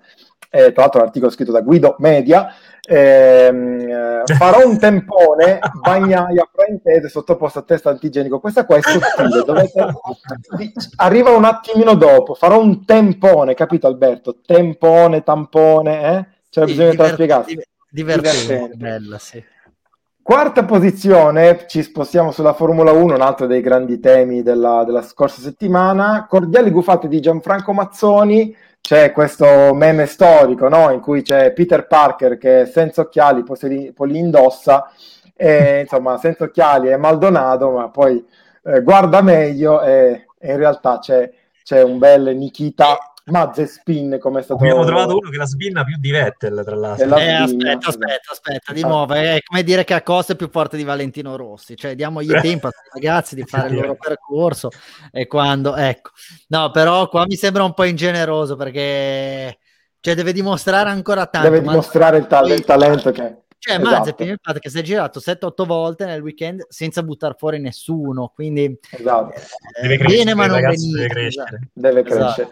eh, tra l'altro un articolo scritto da Guido Media, ehm, eh, farò un tempone, bagnaia fraintese sottoposto a test antigenico. Questa qua è sottile, dovete... arriva un attimino dopo, farò un tempone, capito Alberto? Tempone, tampone, eh? C'era Sì, bisogno di te divertente, Divertente. bella, sì. Quarta posizione, ci spostiamo sulla Formula 1, un altro dei grandi temi della, della scorsa settimana. Cordiali gufate di Gianfranco Mazzoni. C'è questo meme storico no? in cui c'è Peter Parker che senza occhiali poi, li, poi li indossa, e, insomma, senza occhiali è Maldonado, ma poi eh, guarda meglio e, e in realtà c'è, c'è un bel Nikita Mazepin come è stato Abbiamo trovato uno che la sbinna più di Vettel, tra l'altro. La- Eh, aspetta, aspetta, aspetta, di Ah. nuovo, è come dire che Acosta è più forte di Valentino Rossi, cioè diamogli tempo a questi ragazzi di fare il loro percorso e quando, ecco, no, però qua mi sembra un po' ingeneroso perché cioè, deve dimostrare ancora tanto. deve ma- dimostrare il, tal- il talento che Cioè, esatto. Mazepin, il fatto che si è girato 7-8 volte nel weekend senza buttare fuori nessuno, quindi esatto. eh, Deve crescere, bene ma non deve crescere. esatto. deve Esatto. crescere.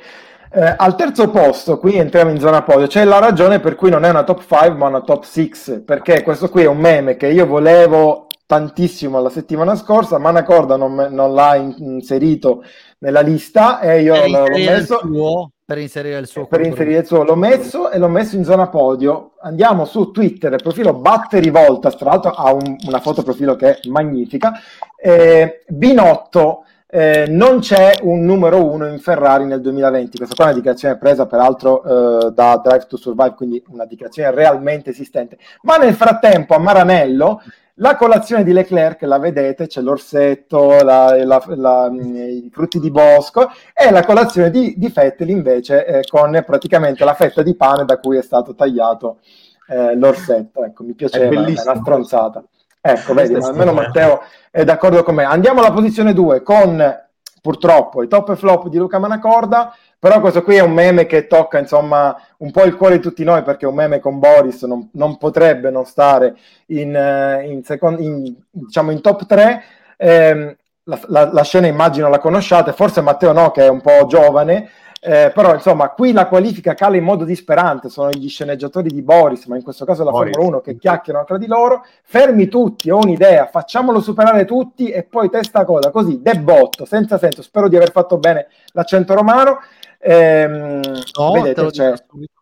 Eh, al terzo posto, qui entriamo in zona podio, c'è la ragione per cui non è una top 5 ma una top 6, perché questo qui è un meme che io volevo tantissimo la settimana scorsa, ma Anacorda non, me- non l'ha in- inserito nella lista e io l'ho, messo suo, per inserire il suo per inserire il suo, l'ho messo e l'ho messo in zona podio. Andiamo su Twitter, il profilo Batteri Voltas, tra l'altro ha un- una foto profilo che è magnifica. Eh, Binotto, eh, non c'è un numero uno in Ferrari nel 2020. Questa qua è una dichiarazione presa peraltro eh, da Drive to Survive, quindi una dichiarazione realmente esistente. Ma nel frattempo a Maranello la colazione di Leclerc, la vedete, c'è l'orsetto, la- la- la- i frutti di bosco, e la colazione di, di Vettel invece eh, con praticamente la fetta di pane da cui è stato tagliato eh, l'orsetto. Ecco, mi piaceva, È è una stronzata. Ecco, vedi, è almeno. Matteo è d'accordo con me. Andiamo alla posizione 2 con purtroppo i top e flop di Luca Manacorda. Però questo qui è un meme che tocca insomma un po' il cuore di tutti noi perché un meme con Boris non, non potrebbe non stare in, eh, in, second- in, diciamo in top 3. Ehm, la, la- la scena immagino la conosciate, forse Matteo no che è un po' giovane, eh, però insomma qui la qualifica cala in modo disperante, sono gli sceneggiatori di Boris, ma in questo caso la Boris. Formula 1 che chiacchierano tra di loro, fermi tutti, ho un'idea, facciamolo superare tutti e poi testa coda, così, debotto, senza senso, spero di aver fatto bene l'accento romano. Ehm, No, vedete, c'è- dico subito.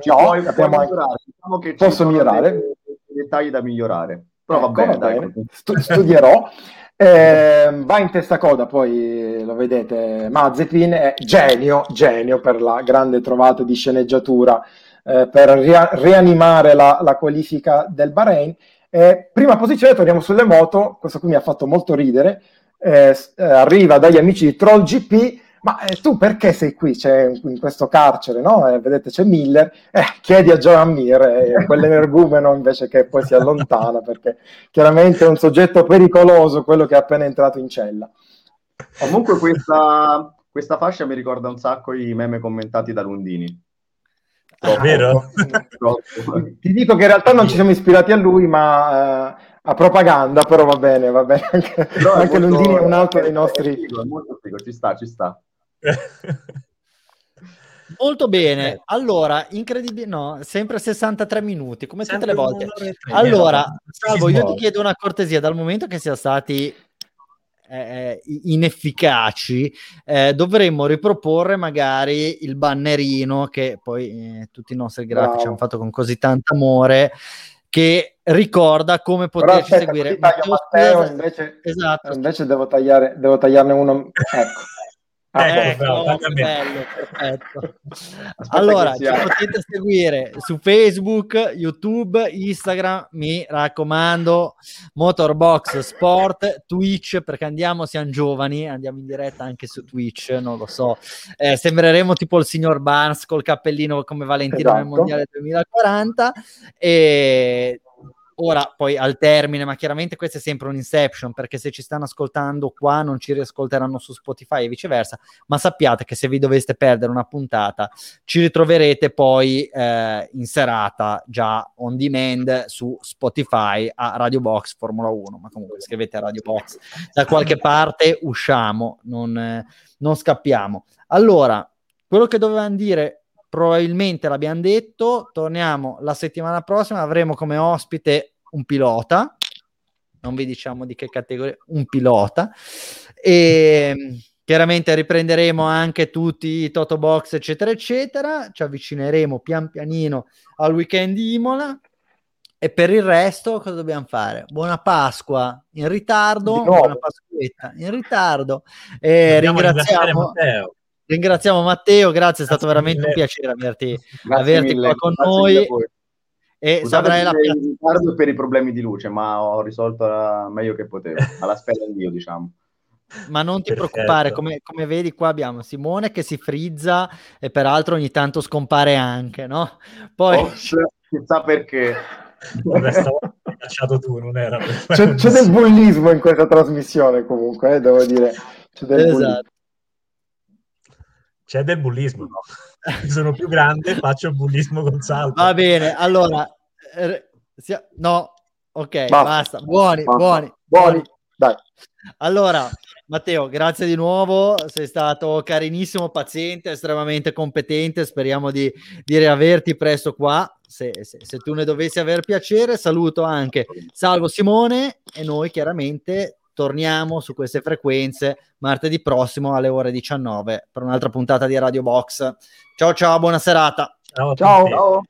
Ci No, puoi- abbiamo anche- migliorare. Diciamo che Posso migliorare? dei- dei dettagli da migliorare. Però va Ecco, bene, va dai. bene. Stu- studierò. Eh, va in testa coda, poi lo vedete, Mazepin è genio, genio per la grande trovata di sceneggiatura eh, per ria- rianimare la, la qualifica del Bahrain. Eh, prima posizione, torniamo sulle moto, questo qui mi ha fatto molto ridere, eh, eh, arriva dagli amici di Troll GP, ma eh, tu perché sei qui? C'è in, questo carcere, no? Eh, vedete c'è Miller, eh, chiedi a Joan Mir, eh, quell'energumeno invece che poi si allontana perché chiaramente è un soggetto pericoloso quello che è appena entrato in cella. Comunque questa, questa fascia mi ricorda un sacco i meme commentati da Lundini. È vero? Ti dico che in realtà non ci siamo ispirati a lui, ma eh, a propaganda, però va bene, va bene. Anche, anche molto- Lundini è un altro dei è nostri... figo, è molto figo, ci sta, ci sta. Molto Eh. bene, allora, incredibile, no, sempre 63 minuti, come tutte le Sempre volte. Allora. Salvo, io ti chiedo una cortesia, dal momento che siamo stati eh, inefficaci, eh, dovremmo riproporre magari il bannerino che poi eh, tutti i nostri grafici Bravo. hanno fatto con così tanto amore, che ricorda come poterci seguire. Matteo Matteo, invece, Esatto. invece devo, tagliare, devo tagliarne uno... Ecco. Ah, Ecco, bravo, bello, perfetto. Aspetta allora, ci potete seguire su Facebook, YouTube, Instagram, mi raccomando, Motorbox Sport, Twitch, perché andiamo, siamo giovani, andiamo in diretta anche su Twitch, non lo so. Eh, sembreremo tipo il signor Barnes col cappellino come Valentino nel Esatto. Mondiale 2040 e ora poi al termine, ma chiaramente questo è sempre un inception perché se ci stanno ascoltando qua non ci riascolteranno su Spotify e viceversa, ma sappiate che se vi doveste perdere una puntata ci ritroverete poi eh, in serata già on demand su Spotify a Radio Box Formula 1, ma comunque scrivete a Radio Box da qualche parte usciamo, non, eh, non scappiamo. Allora, quello che dovevamo dire probabilmente l'abbiamo detto, torniamo la settimana prossima, avremo come ospite un pilota, non vi diciamo di che categoria, un pilota, e chiaramente riprenderemo anche tutti i Toto Box, eccetera, eccetera, ci avvicineremo pian pianino al weekend di Imola, e per il resto cosa dobbiamo fare? Buona Pasqua in ritardo, buona Pasquetta in ritardo. E ringraziamo Matteo. Ringraziamo Matteo, grazie, è stato veramente un piacere averti, averti qua con noi. E avrai la in ritardo per i problemi di luce, ma ho risolto la... meglio che potevo, alla spera di Dio, diciamo. Ma non ti Perfetto. preoccupare, come, come, vedi qua abbiamo Simone che si frizza e peraltro ogni tanto scompare anche, no? Poi... Oh, chissà perché. Vabbè, hai cacciato tu, non era c'è, c'è, del bullismo in questa trasmissione comunque, eh, devo dire. C'è del esatto. bullismo. C'è del bullismo, no? Sono più grande, faccio bullismo con salto. Va bene, allora... Eh, no, ok, basta. basta. Buoni, basta. buoni, buoni. Dai. Allora, Matteo, grazie di nuovo, sei stato carinissimo, paziente, estremamente competente, speriamo di, di riaverti presto qua, se, se, se, tu ne dovessi aver piacere, saluto anche Salvo Simone e noi chiaramente torniamo su queste frequenze martedì prossimo alle ore 19 per un'altra puntata di Radio Box. Ciao ciao, buona serata. Ciao. ciao. ciao.